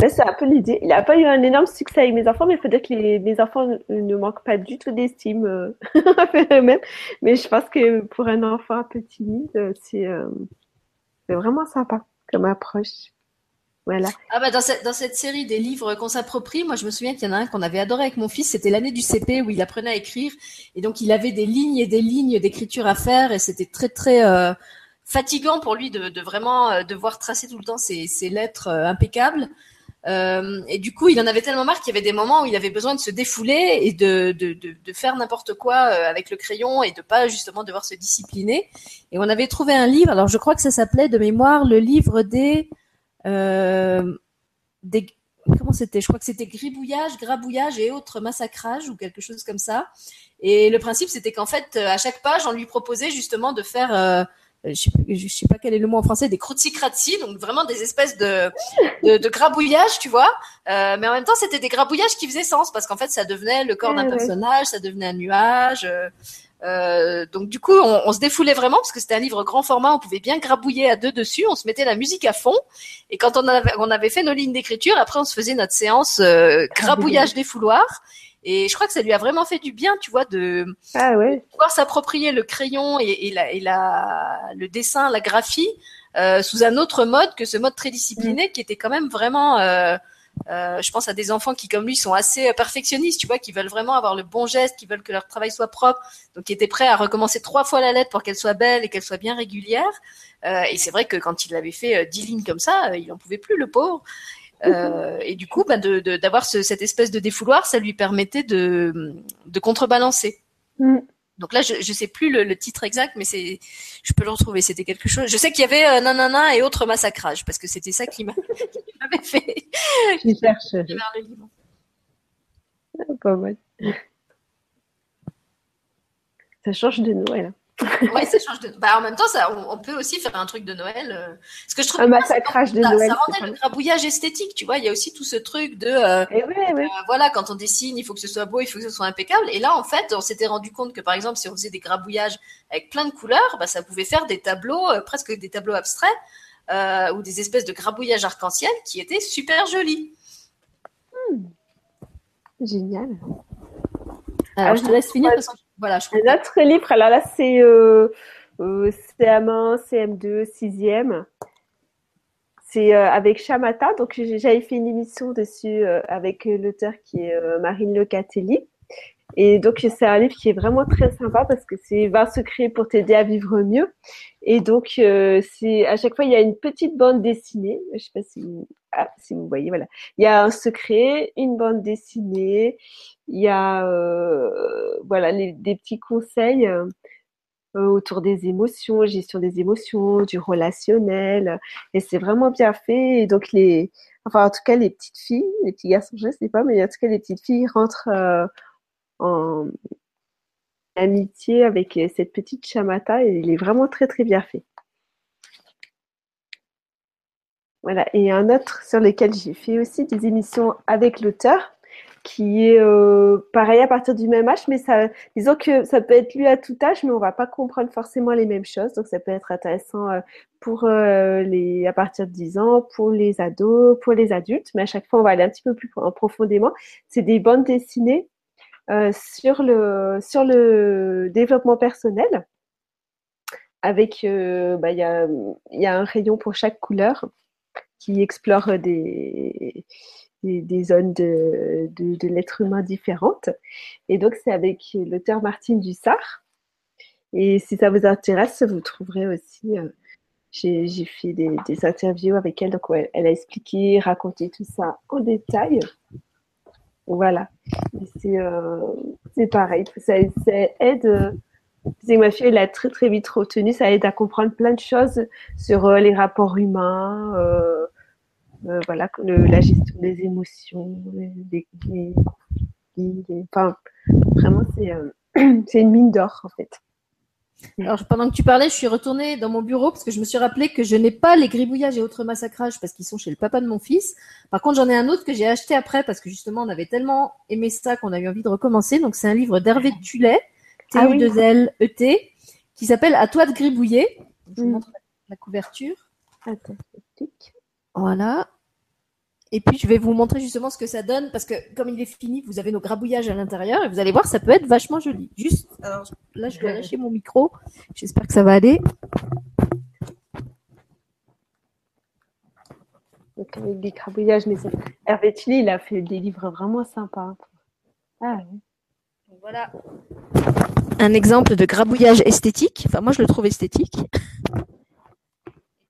Là, c'est un peu l'idée. Il n'a pas eu un énorme succès avec mes enfants, mais il faut dire que les, mes enfants ne, ne manquent pas du tout d'estime euh, eux-mêmes. Mais je pense que pour un enfant un peu timide, euh, c'est euh, c'est vraiment sympa comme approche. Ah bah dans cette, dans cette série des livres qu'on s'approprie, moi je me souviens qu'il y en a un qu'on avait adoré avec mon fils, c'était l'année du CP où il apprenait à écrire et donc il avait des lignes et des lignes d'écriture à faire et c'était très très euh, fatigant pour lui de, de vraiment euh, devoir tracer tout le temps ses, ses lettres euh, impeccables. Et du coup, il en avait tellement marre qu'il y avait des moments où il avait besoin de se défouler et de, de, de, de faire n'importe quoi avec le crayon et de pas justement devoir se discipliner. Et on avait trouvé un livre, alors je crois que ça s'appelait de mémoire le livre des des comment c'était? Je crois que c'était gribouillage, grabouillage et autres massacrages ou quelque chose comme ça. Et le principe c'était qu'en fait à chaque page on lui proposait justement de faire euh, je sais, je sais pas quel est le mot en français, des crucicrazzi, donc vraiment des espèces de, de, de grabouillages, tu vois. Euh, mais en même temps, c'était des grabouillages qui faisaient sens parce qu'en fait, ça devenait le corps d'un Ouais, ouais. personnage, ça devenait un nuage. euh, euh, donc du coup, on, on se défoulait vraiment parce que c'était un livre grand format, on pouvait bien grabouiller à deux dessus, on se mettait la musique à fond. Et quand on avait, on avait fait nos lignes d'écriture, après on se faisait notre séance euh, grabouillage des fouloirs. Et je crois que ça lui a vraiment fait du bien, tu vois, de Ah ouais. pouvoir s'approprier le crayon et, et, la, et la, le dessin, la graphie euh, sous un autre mode que ce mode très discipliné qui était quand même vraiment. Euh, je pense à des enfants qui, comme lui, sont assez euh, perfectionnistes, tu vois, qui veulent vraiment avoir le bon geste, qui veulent que leur travail soit propre, donc qui étaient prêts à recommencer trois fois la lettre pour qu'elle soit belle et qu'elle soit bien régulière. Euh, et c'est vrai que quand il avait fait dix lignes comme ça, il en pouvait plus, le pauvre. Et du coup, bah, d'avoir ce- cette espèce de défouloir, ça lui permettait de, de contrebalancer. Mm. Donc là, je je sais plus le, le titre exact, mais c'est, je peux le retrouver. C'était quelque chose. Je sais qu'il y avait euh, nanana et autres massacrages parce que c'était ça qui m'a- qui m'avait fait Je vers le livre. Pas mal. Ça change de Noël. Ouais, ça change de. Bah, en même temps, ça, on, on peut aussi faire un truc de Noël. euh. Ce que je trouve Un bien, massacrage de ça, Noël. ça rendait le grabouillage esthétique. Tu vois, il y a aussi tout ce truc de. euh, Eh ouais, ouais. Euh, voilà, quand on dessine, il faut que ce soit beau, il faut que ce soit impeccable. Et là, en fait, on s'était rendu compte que, par exemple, si on faisait des grabouillages avec plein de couleurs, bah, ça pouvait faire des tableaux, euh, presque des tableaux abstraits, euh, ou des espèces de grabouillages arc-en-ciel qui étaient super jolis. Génial. Alors, Ah, je te laisse finir parce que, voilà, je trouve Un autre livre, alors là, c'est euh, euh, CM1, CM2, 6e. C'est euh, avec Shamata. Donc, j'ai- j'avais fait une émission dessus euh, avec euh, l'auteur qui est euh, Marine Locatelli. Et donc, c'est un livre qui est vraiment très sympa parce que c'est 20 secrets pour t'aider à vivre mieux. Et donc, euh, c'est à chaque fois, il y a une petite bande dessinée. Je sais pas si vous, ah, si vous voyez, voilà. Il y a un secret, une bande dessinée, il y a euh, voilà des petits conseils euh, autour des émotions, gestion des émotions, du relationnel, et c'est vraiment bien fait. Et donc les, enfin en tout cas les petites filles, les petits garçons, je sais pas, mais en tout cas les petites filles rentrent euh, en amitié avec euh, cette petite chamata et il est vraiment très très bien fait. Voilà, et un autre sur lequel j'ai fait aussi des émissions avec l'auteur, qui est euh, pareil à partir du même âge, mais ça, disons que ça peut être lu à tout âge, mais on va pas comprendre forcément les mêmes choses, donc ça peut être intéressant euh, pour les à partir de 10 ans, pour les ados, pour les adultes, mais à chaque fois on va aller un petit peu plus en profondément. C'est des bandes dessinées euh, sur le sur le développement personnel, avec euh, bah il y a y a un rayon pour chaque couleur qui explore des, des, zones de, de, l'être humain différentes. Et donc, c'est avec l'auteur Martine Dussard. Et si ça vous intéresse, vous trouverez aussi, euh, j'ai fait des, des interviews avec elle, donc ouais, elle a expliqué, raconté tout ça en détail. Voilà. Euh, c'est pareil, ça, aide. euh, c'est ma fille, elle a très très vite retenu, ça aide à comprendre plein de choses sur euh, les rapports humains, voilà, la gestion des émotions, les conflits, vraiment, c'est une mine d'or en fait. Alors, pendant que tu parlais, je suis retournée dans mon bureau parce que je me suis rappelé que je n'ai pas les gribouillages et autres massacrages parce qu'ils sont chez le papa de mon fils. Par contre, j'en ai un autre que j'ai acheté après parce que justement, on avait tellement aimé ça qu'on a eu envie de recommencer. Donc, c'est un livre d'Hervé Tulet, Ah oui. T-U-2-L-E-T, E qui s'appelle À toi de gribouiller. Je vous Mm. montre la- couverture. Voilà. Et puis, je vais vous montrer justement ce que ça donne parce que comme il est fini, vous avez nos grabouillages à l'intérieur et vous allez voir, ça peut être vachement joli. Juste, alors là, je dois lâcher mon micro. J'espère que ça va aller. Donc avec des crabouillages, mais ça... Hervé Tilly, il a fait des livres vraiment sympas. Ah oui. Voilà un exemple de grabouillage esthétique. Enfin, moi, je le trouve esthétique. Et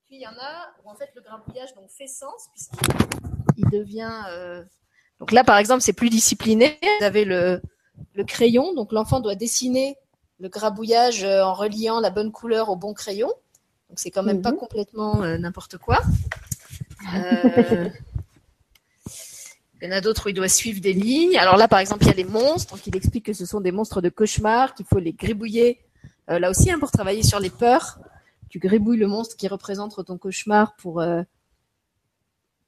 puis, il y en a où, en fait, le grabouillage donc, fait sens puisqu'il devient... euh, Donc là, par exemple, c'est plus discipliné. Vous avez le, le crayon. Donc, l'enfant doit dessiner le grabouillage euh, en reliant la bonne couleur au bon crayon. Donc, c'est quand même pas Mhm. complètement euh, n'importe quoi. Euh, Il y en a d'autres où il doit suivre des lignes. Alors là, par exemple, il y a les monstres. Donc, il explique que ce sont des monstres de cauchemar, qu'il faut les gribouiller. Euh, là aussi, hein, pour travailler sur les peurs. tu gribouilles le monstre qui représente ton cauchemar pour, euh,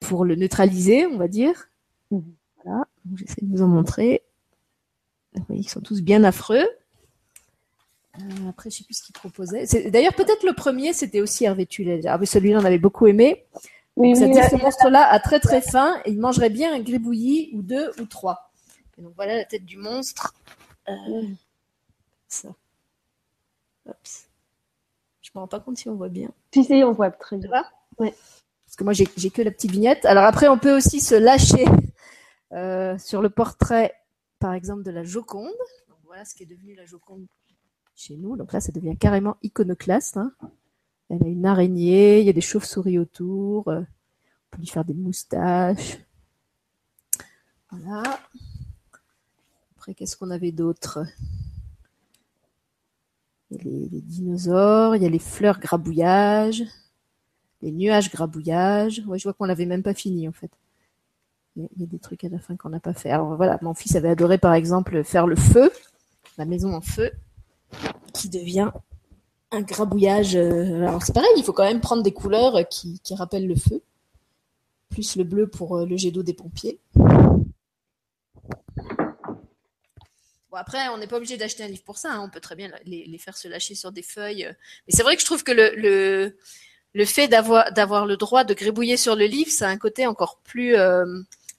pour le neutraliser, on va dire. Mhm. Voilà, j'essaie de vous en montrer. Vous voyez qu'ils sont tous bien affreux. Euh, après, je sais plus ce qu'il proposait. D'ailleurs, peut-être le premier, c'était aussi Hervé Tullet. Ah, celui-là, on avait beaucoup aimé. Oui, ça oui, dit ce monstre-là a très très faim et il mangerait bien un gribouillis ou deux ou trois. Et donc voilà la tête du monstre. Euh, ça. Oups. Je me rends pas compte si on voit bien. Si, si, on voit très bien. Parce que moi j'ai que la petite vignette. Alors après on peut aussi se lâcher euh, sur le portrait par exemple de la Joconde. Voilà ce qui est devenu la Joconde chez nous. Donc là ça devient carrément iconoclaste. hein. Elle a une araignée, il y a des chauves-souris autour. euh, on peut lui faire des moustaches. Voilà. Après qu'est-ce qu'on avait d'autre? Il y a les, les dinosaures, il y a les fleurs grabouillages les nuages grabouillages. Ouais, je vois qu'on l'avait même pas fini en fait. Il y, a, des trucs à la fin qu'on n'a pas fait. Alors voilà, mon fils avait adoré par exemple faire le feu, la maison en feu, qui devient un grabouillage. euh, Alors c'est pareil, il faut quand même prendre des couleurs qui, rappellent le feu, plus le bleu pour euh, le jet d'eau des pompiers. Bon après, on n'est pas obligé d'acheter un livre pour ça. hein. On peut très bien les, faire se lâcher sur des feuilles. Mais c'est vrai que je trouve que le le fait d'avoir d'avoir le droit de gribouiller sur le livre, ça a un côté encore plus euh,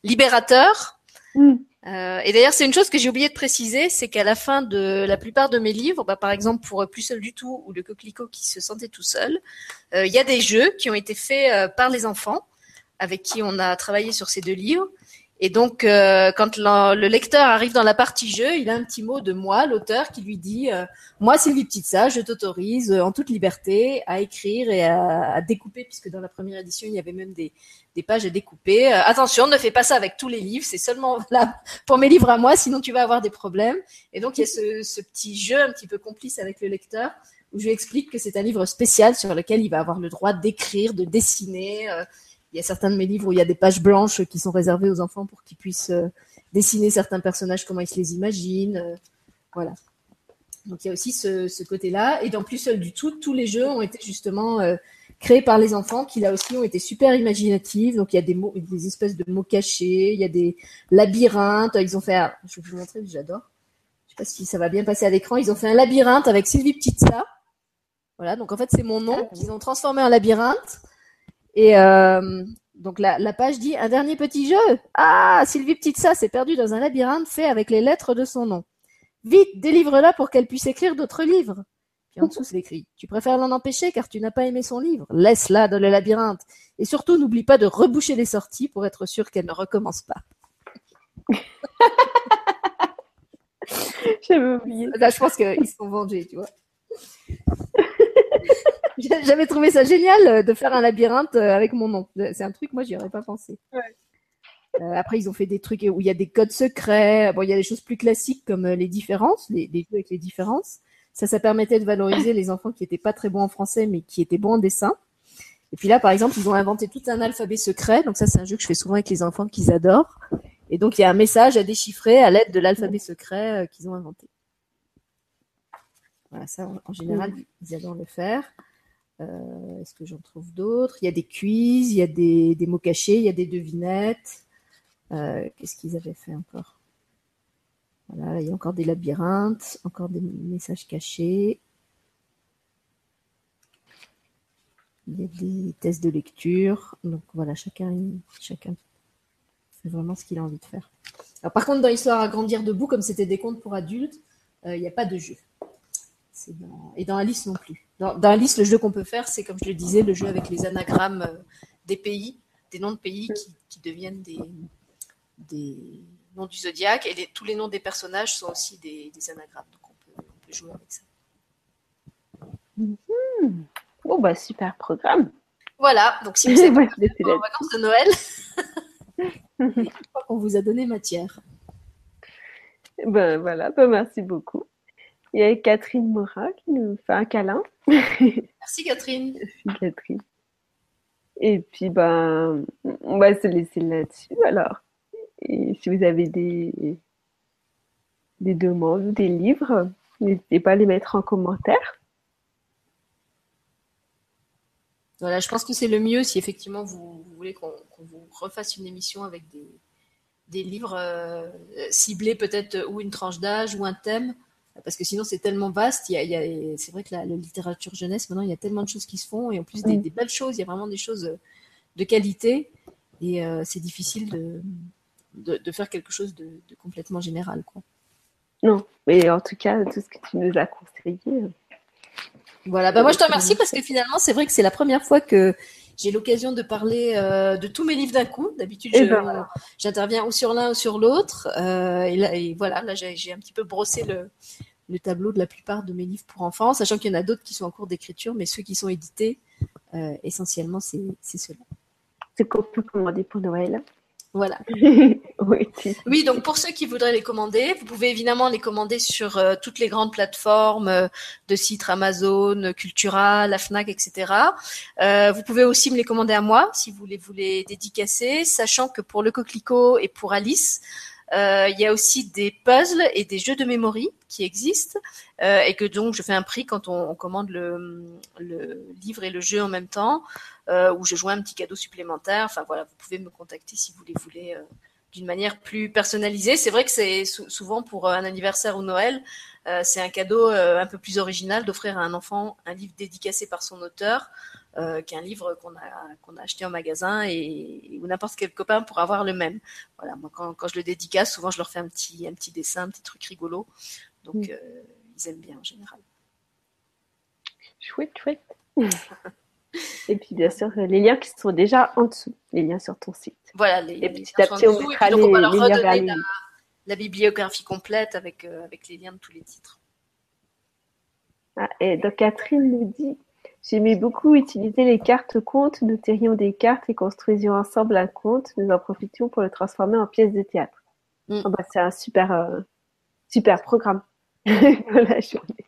libérateur. Mm. Euh, et d'ailleurs, c'est une chose que j'ai oublié de préciser, c'est qu'à la fin de la plupart de mes livres, bah, par exemple pour Plus seul du tout ou Le coquelicot qui se sentait tout seul, euh, il y a des jeux qui ont été faits euh, par les enfants avec qui on a travaillé sur ces deux livres. Et donc, euh, quand le, le lecteur arrive dans la partie jeu, il a un petit mot de moi, l'auteur, qui lui dit euh, moi, Sylvie Petitsa, je t'autorise euh, en toute liberté à écrire et à, découper, puisque dans la première édition, il y avait même des, pages à découper. Euh, attention, ne fais pas ça avec tous les livres, c'est seulement là pour mes livres à moi, sinon tu vas avoir des problèmes. Et donc, il y a ce, ce petit jeu un petit peu complice avec le lecteur, où je lui explique que c'est un livre spécial sur lequel il va avoir le droit d'écrire, de dessiner. Euh, il y a certains de mes livres où il y a des pages blanches qui sont réservées aux enfants pour qu'ils puissent euh, dessiner certains personnages, comment ils se les imaginent. euh, voilà. Donc il y a aussi ce, ce côté-là. Et dans Plus seul du tout, tous les jeux ont été justement euh, créés par les enfants, qui là aussi ont été super imaginatifs. Donc il y a des mots, des espèces de mots cachés, il y a des labyrinthes. Ils ont fait, un- je vais vous montrer, j'adore. Je sais pas si ça va bien passer à l'écran. Ils ont fait un labyrinthe avec Sylvie Petitsa. Voilà, donc en fait c'est mon nom qu'ils ont transformé en labyrinthe. Et euh, donc la, la page dit un dernier petit jeu. Ah, Sylvie Petitsa s'est perdue dans un labyrinthe fait avec les lettres de son nom. Vite, délivre-la pour qu'elle puisse écrire d'autres livres. Puis en dessous, c'est écrit Tu préfères l'en empêcher car tu n'as pas aimé son livre. Laisse-la dans le labyrinthe. Et surtout, n'oublie pas de reboucher les sorties pour être sûr qu'elle ne recommence pas. J'avais oublié. Là, je pense qu'ils se sont vengés, tu vois. J'avais trouvé ça génial euh, de faire un labyrinthe euh, avec mon nom. C'est un truc, moi, j'y aurais pas pensé. Ouais. Euh, après, ils ont fait des trucs où il y a des codes secrets. Bon, il y a des choses plus classiques comme euh, les différences, les, les jeux avec les différences. Ça, ça permettait de valoriser les enfants qui étaient pas très bons en français, mais qui étaient bons en dessin. Et puis là, par exemple, ils ont inventé tout un alphabet secret. Donc ça, c'est un jeu que je fais souvent avec les enfants qu'ils adorent. Et donc, il y a un message à déchiffrer à l'aide de l'alphabet secret euh, qu'ils ont inventé. Voilà, ça, en, en général, ils adorent le faire. Euh, Est-ce que j'en trouve d'autres? Il y a des quiz, il y a des, mots cachés, il y a des devinettes. Euh, Qu'est-ce qu'ils avaient fait encore? Il y a encore des labyrinthes, encore des messages cachés. Il y a des tests de lecture. Donc voilà, chacun, chacun fait vraiment ce qu'il a envie de faire. Par contre, dans Histoire à grandir debout, comme c'était des contes pour adultes, euh, il n'y a pas de jeu. Dans... Et dans Alice non plus. Dans, dans Alice, le jeu qu'on peut faire, c'est comme je le disais, le jeu avec les anagrammes euh, des pays, des noms de pays qui, qui deviennent des, des noms du zodiaque, et les- tous les noms des personnages sont aussi des, des anagrammes. Donc on peut, on peut jouer avec ça. Bon, bah, super programme. Voilà, donc si vous êtes en vacances de Noël, qu'on vous a donné matière. Ben voilà, ben, merci beaucoup. Il y a Catherine Morin qui nous fait un câlin. Merci Catherine. Merci Catherine. Et puis ben, on va se laisser là-dessus alors. Et si vous avez des, des demandes ou des livres, n'hésitez pas à les mettre en commentaire. Voilà, je pense que c'est le mieux si effectivement vous, vous voulez qu'on vous refasse une émission avec des, des livres euh, ciblés peut-être ou une tranche d'âge ou un thème, parce que sinon c'est tellement vaste. Il y a, c'est vrai que la, la littérature jeunesse maintenant il y a tellement de choses qui se font et en plus des, Mm. des belles choses. Il y a vraiment des choses de qualité et euh, c'est difficile de, de, de faire quelque chose de, de complètement général, quoi. Non, mais en tout cas, tout ce que tu nous as conseillé. euh, Voilà, bah moi je te remercie parce que finalement c'est vrai que c'est la première fois que j'ai l'occasion de parler euh, de tous mes livres d'un coup. D'habitude Eh ben voilà. j'interviens ou sur l'un ou sur l'autre. Euh, et, là, et voilà, là j'ai un petit peu brossé le, le tableau de la plupart de mes livres pour enfants, sachant qu'il y en a d'autres qui sont en cours d'écriture, mais ceux qui sont édités, euh, essentiellement c'est c'est ceux-là. C'est qu'on peut commander pour Noël. Voilà. oui, si. Oui, donc pour ceux qui voudraient les commander, vous pouvez évidemment les commander sur euh, toutes les grandes plateformes euh, de sites Amazon, Cultura, la Fnac, etc. Euh, vous pouvez aussi me les commander à moi si vous voulez vous les dédicacer, sachant que pour le coquelicot et pour Alice, euh, il y a aussi des puzzles et des jeux de mémoire qui existent euh, et que donc je fais un prix quand on, commande le, livre et le jeu en même temps, euh, où je joins un petit cadeau supplémentaire. Enfin voilà, vous pouvez me contacter si vous les voulez. euh, d'une manière plus personnalisée. C'est vrai que c'est sou- souvent pour euh, un anniversaire ou Noël, euh, c'est un cadeau euh, un peu plus original d'offrir à un enfant un livre dédicacé par son auteur euh, qu'un livre qu'on a qu'on a acheté en magasin et ou n'importe quel copain pour avoir le même. Voilà, moi quand, quand je le dédicace, souvent je leur fais un petit un petit dessin, un petit truc rigolo. Donc Mm. euh, ils aiment bien en général. Chouette, chouette. Et puis, bien sûr, les liens qui sont déjà en dessous, les liens sur ton site. Voilà, les, Et petit à petit, on mettra puis donc on va les- liens vers la, la bibliographie complète avec euh, avec les liens de tous les titres. Ah, et donc Catherine nous dit J'aimais beaucoup utiliser les cartes contes. Nous tirions des cartes et construisions ensemble un conte. Nous en profitions pour le transformer en pièce de théâtre. Mm. Ah bah, c'est un super, euh, super programme pour la journée.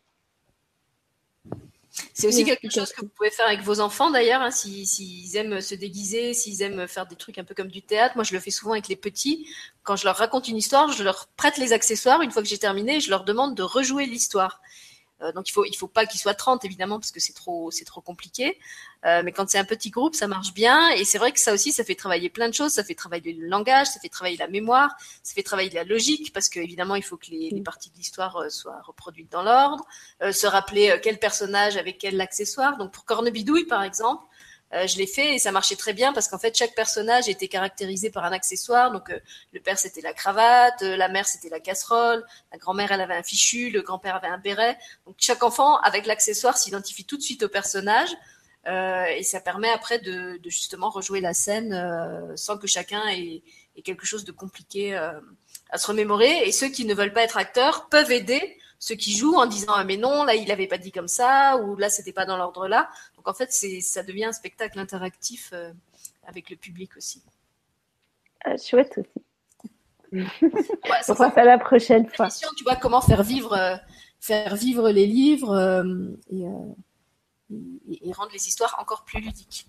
C'est aussi quelque chose que vous pouvez faire avec vos enfants d'ailleurs, hein, si- s'ils aiment se déguiser, s'ils aiment faire des trucs un peu comme du théâtre. Moi, je le fais souvent avec les petits. Quand je leur raconte une histoire, je leur prête les accessoires. Une fois que j'ai terminé, je leur demande de rejouer l'histoire. Euh, donc il faut il faut pas qu'ils soient 30 évidemment parce que c'est trop c'est trop compliqué. Euh, mais quand c'est un petit groupe, ça marche bien et c'est vrai que ça aussi ça fait travailler plein de choses, ça fait travailler le langage, ça fait travailler la mémoire, ça fait travailler la logique parce que évidemment il faut que les, les parties de l'histoire euh, soient reproduites dans l'ordre, euh, se rappeler quel personnage avec quel accessoire. Donc pour Cornebidouille par exemple, euh, je l'ai fait et ça marchait très bien parce qu'en fait chaque personnage était caractérisé par un accessoire. Donc euh, le père c'était la cravate, euh, la mère c'était la casserole, la grand-mère elle avait un fichu, le grand-père avait un béret. Donc chaque enfant avec l'accessoire s'identifie tout de suite au personnage euh, et ça permet après de, de justement rejouer la scène euh, sans que chacun ait, ait quelque chose de compliqué euh, à se remémorer. Et ceux qui ne veulent pas être acteurs peuvent aider ceux qui jouent en disant ah mais non là il avait pas dit comme ça ou là c'était pas dans l'ordre là. Donc en fait c'est ça devient un spectacle interactif euh, avec le public aussi. Ah, chouette aussi. Ouais, On passe à la prochaine fois. tu vois comment faire vivre euh, faire vivre les livres euh, et, euh, et, et rendre les histoires encore plus ludiques.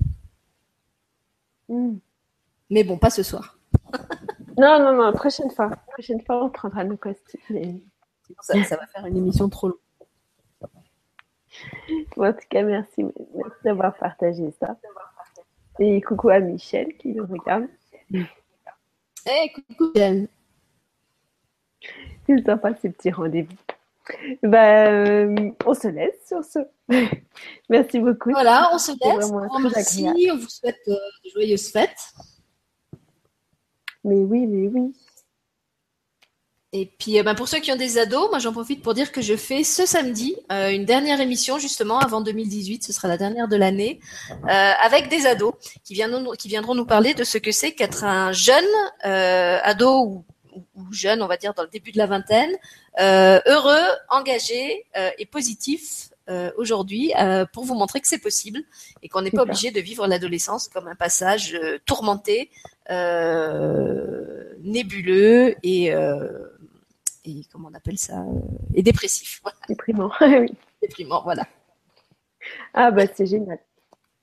Mm. Mais bon, pas ce soir. Non, non, non, prochaine fois. Prochaine fois, on prendra nos costumes. et- Sinon, ça, ça va faire une émission trop longue. Bon, en tout cas, merci. Merci d'avoir partagé ça. Et coucou à Michel qui nous regarde. Eh, coucou Jen. C'est sympa ces petits rendez-vous. Bah, euh, on se laisse sur ce. Merci beaucoup. Voilà, on se laisse. On agréable. On vous souhaite euh, de joyeuses fêtes. Mais oui, mais oui. Et puis, euh, ben, pour ceux qui ont des ados, moi j'en profite pour dire que je fais ce samedi euh, une dernière émission justement avant 2018. Ce sera la dernière de l'année euh, avec des ados qui viendront, qui viendront nous parler de ce que c'est qu'être un jeune euh, ado ou, ou- jeune, on va dire dans le début de la vingtaine, euh, heureux, engagé euh, et positif euh, aujourd'hui euh, pour vous montrer que c'est possible et qu'on n'est pas obligé de vivre l'adolescence comme un passage euh, tourmenté, euh, nébuleux et, euh, et comment on appelle ça euh, et dépressif, voilà, Déprimant. Oui. déprimant, voilà. ah, bah, c'est génial.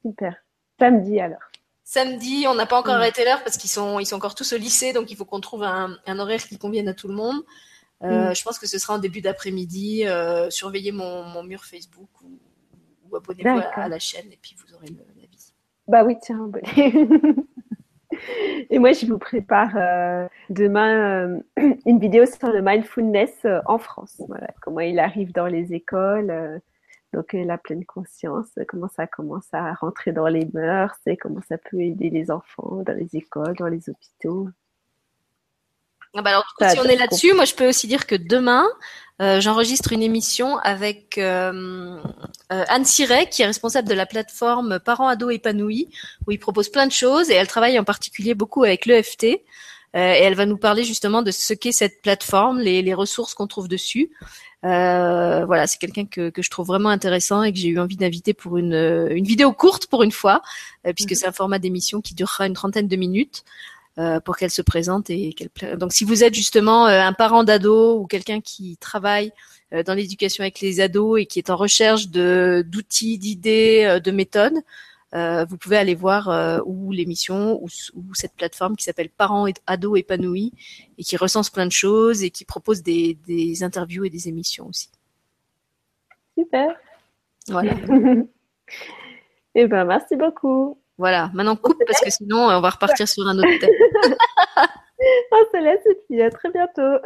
Super. Samedi alors. Samedi, on n'a pas encore Mm. arrêté l'heure parce qu'ils sont ils sont encore tous au lycée, donc il faut qu'on trouve un, un horaire qui convienne à tout le monde. Euh, Mm. Je pense que ce sera en début d'après-midi. Euh, surveillez mon, mon mur Facebook ou, ou abonnez-vous à, la chaîne et puis vous aurez l'avis. Bah oui, tiens, bonnet. Et moi, je vous prépare euh, demain euh, une vidéo sur le mindfulness euh, en France. Voilà, comment il arrive dans les écoles, donc la pleine conscience, comment ça commence à rentrer dans les mœurs, et comment ça peut aider les enfants dans les écoles, dans les hôpitaux. Ah bah alors, si on est là-dessus, moi je peux aussi dire que demain, euh, j'enregistre une émission avec euh, euh, Anne Siret, qui est responsable de la plateforme Parents Ados Épanouis, où il propose plein de choses et elle travaille en particulier beaucoup avec l'EFT. et elle va nous parler justement de ce qu'est cette plateforme, les, les ressources qu'on trouve dessus. voilà, c'est quelqu'un que, que, je trouve vraiment intéressant et que j'ai eu envie d'inviter pour une, une vidéo courte pour une fois, puisque mhm. c'est un format d'émission qui durera une trentaine de minutes. Euh, pour qu'elle se présente et qu'elle. Donc, si vous êtes justement euh, un parent d'ado ou quelqu'un qui travaille euh, dans l'éducation avec les ados et qui est en recherche de d'outils, d'idées, de méthodes, vous pouvez aller voir ou l'émission ou, cette plateforme qui s'appelle Parents et ados épanouis et qui recense plein de choses et qui propose des, des interviews et des émissions aussi. Super. Voilà. eh ben, merci beaucoup. Voilà, maintenant coupe parce que sinon on va repartir sur un autre thème. on se laisse et puis à très bientôt.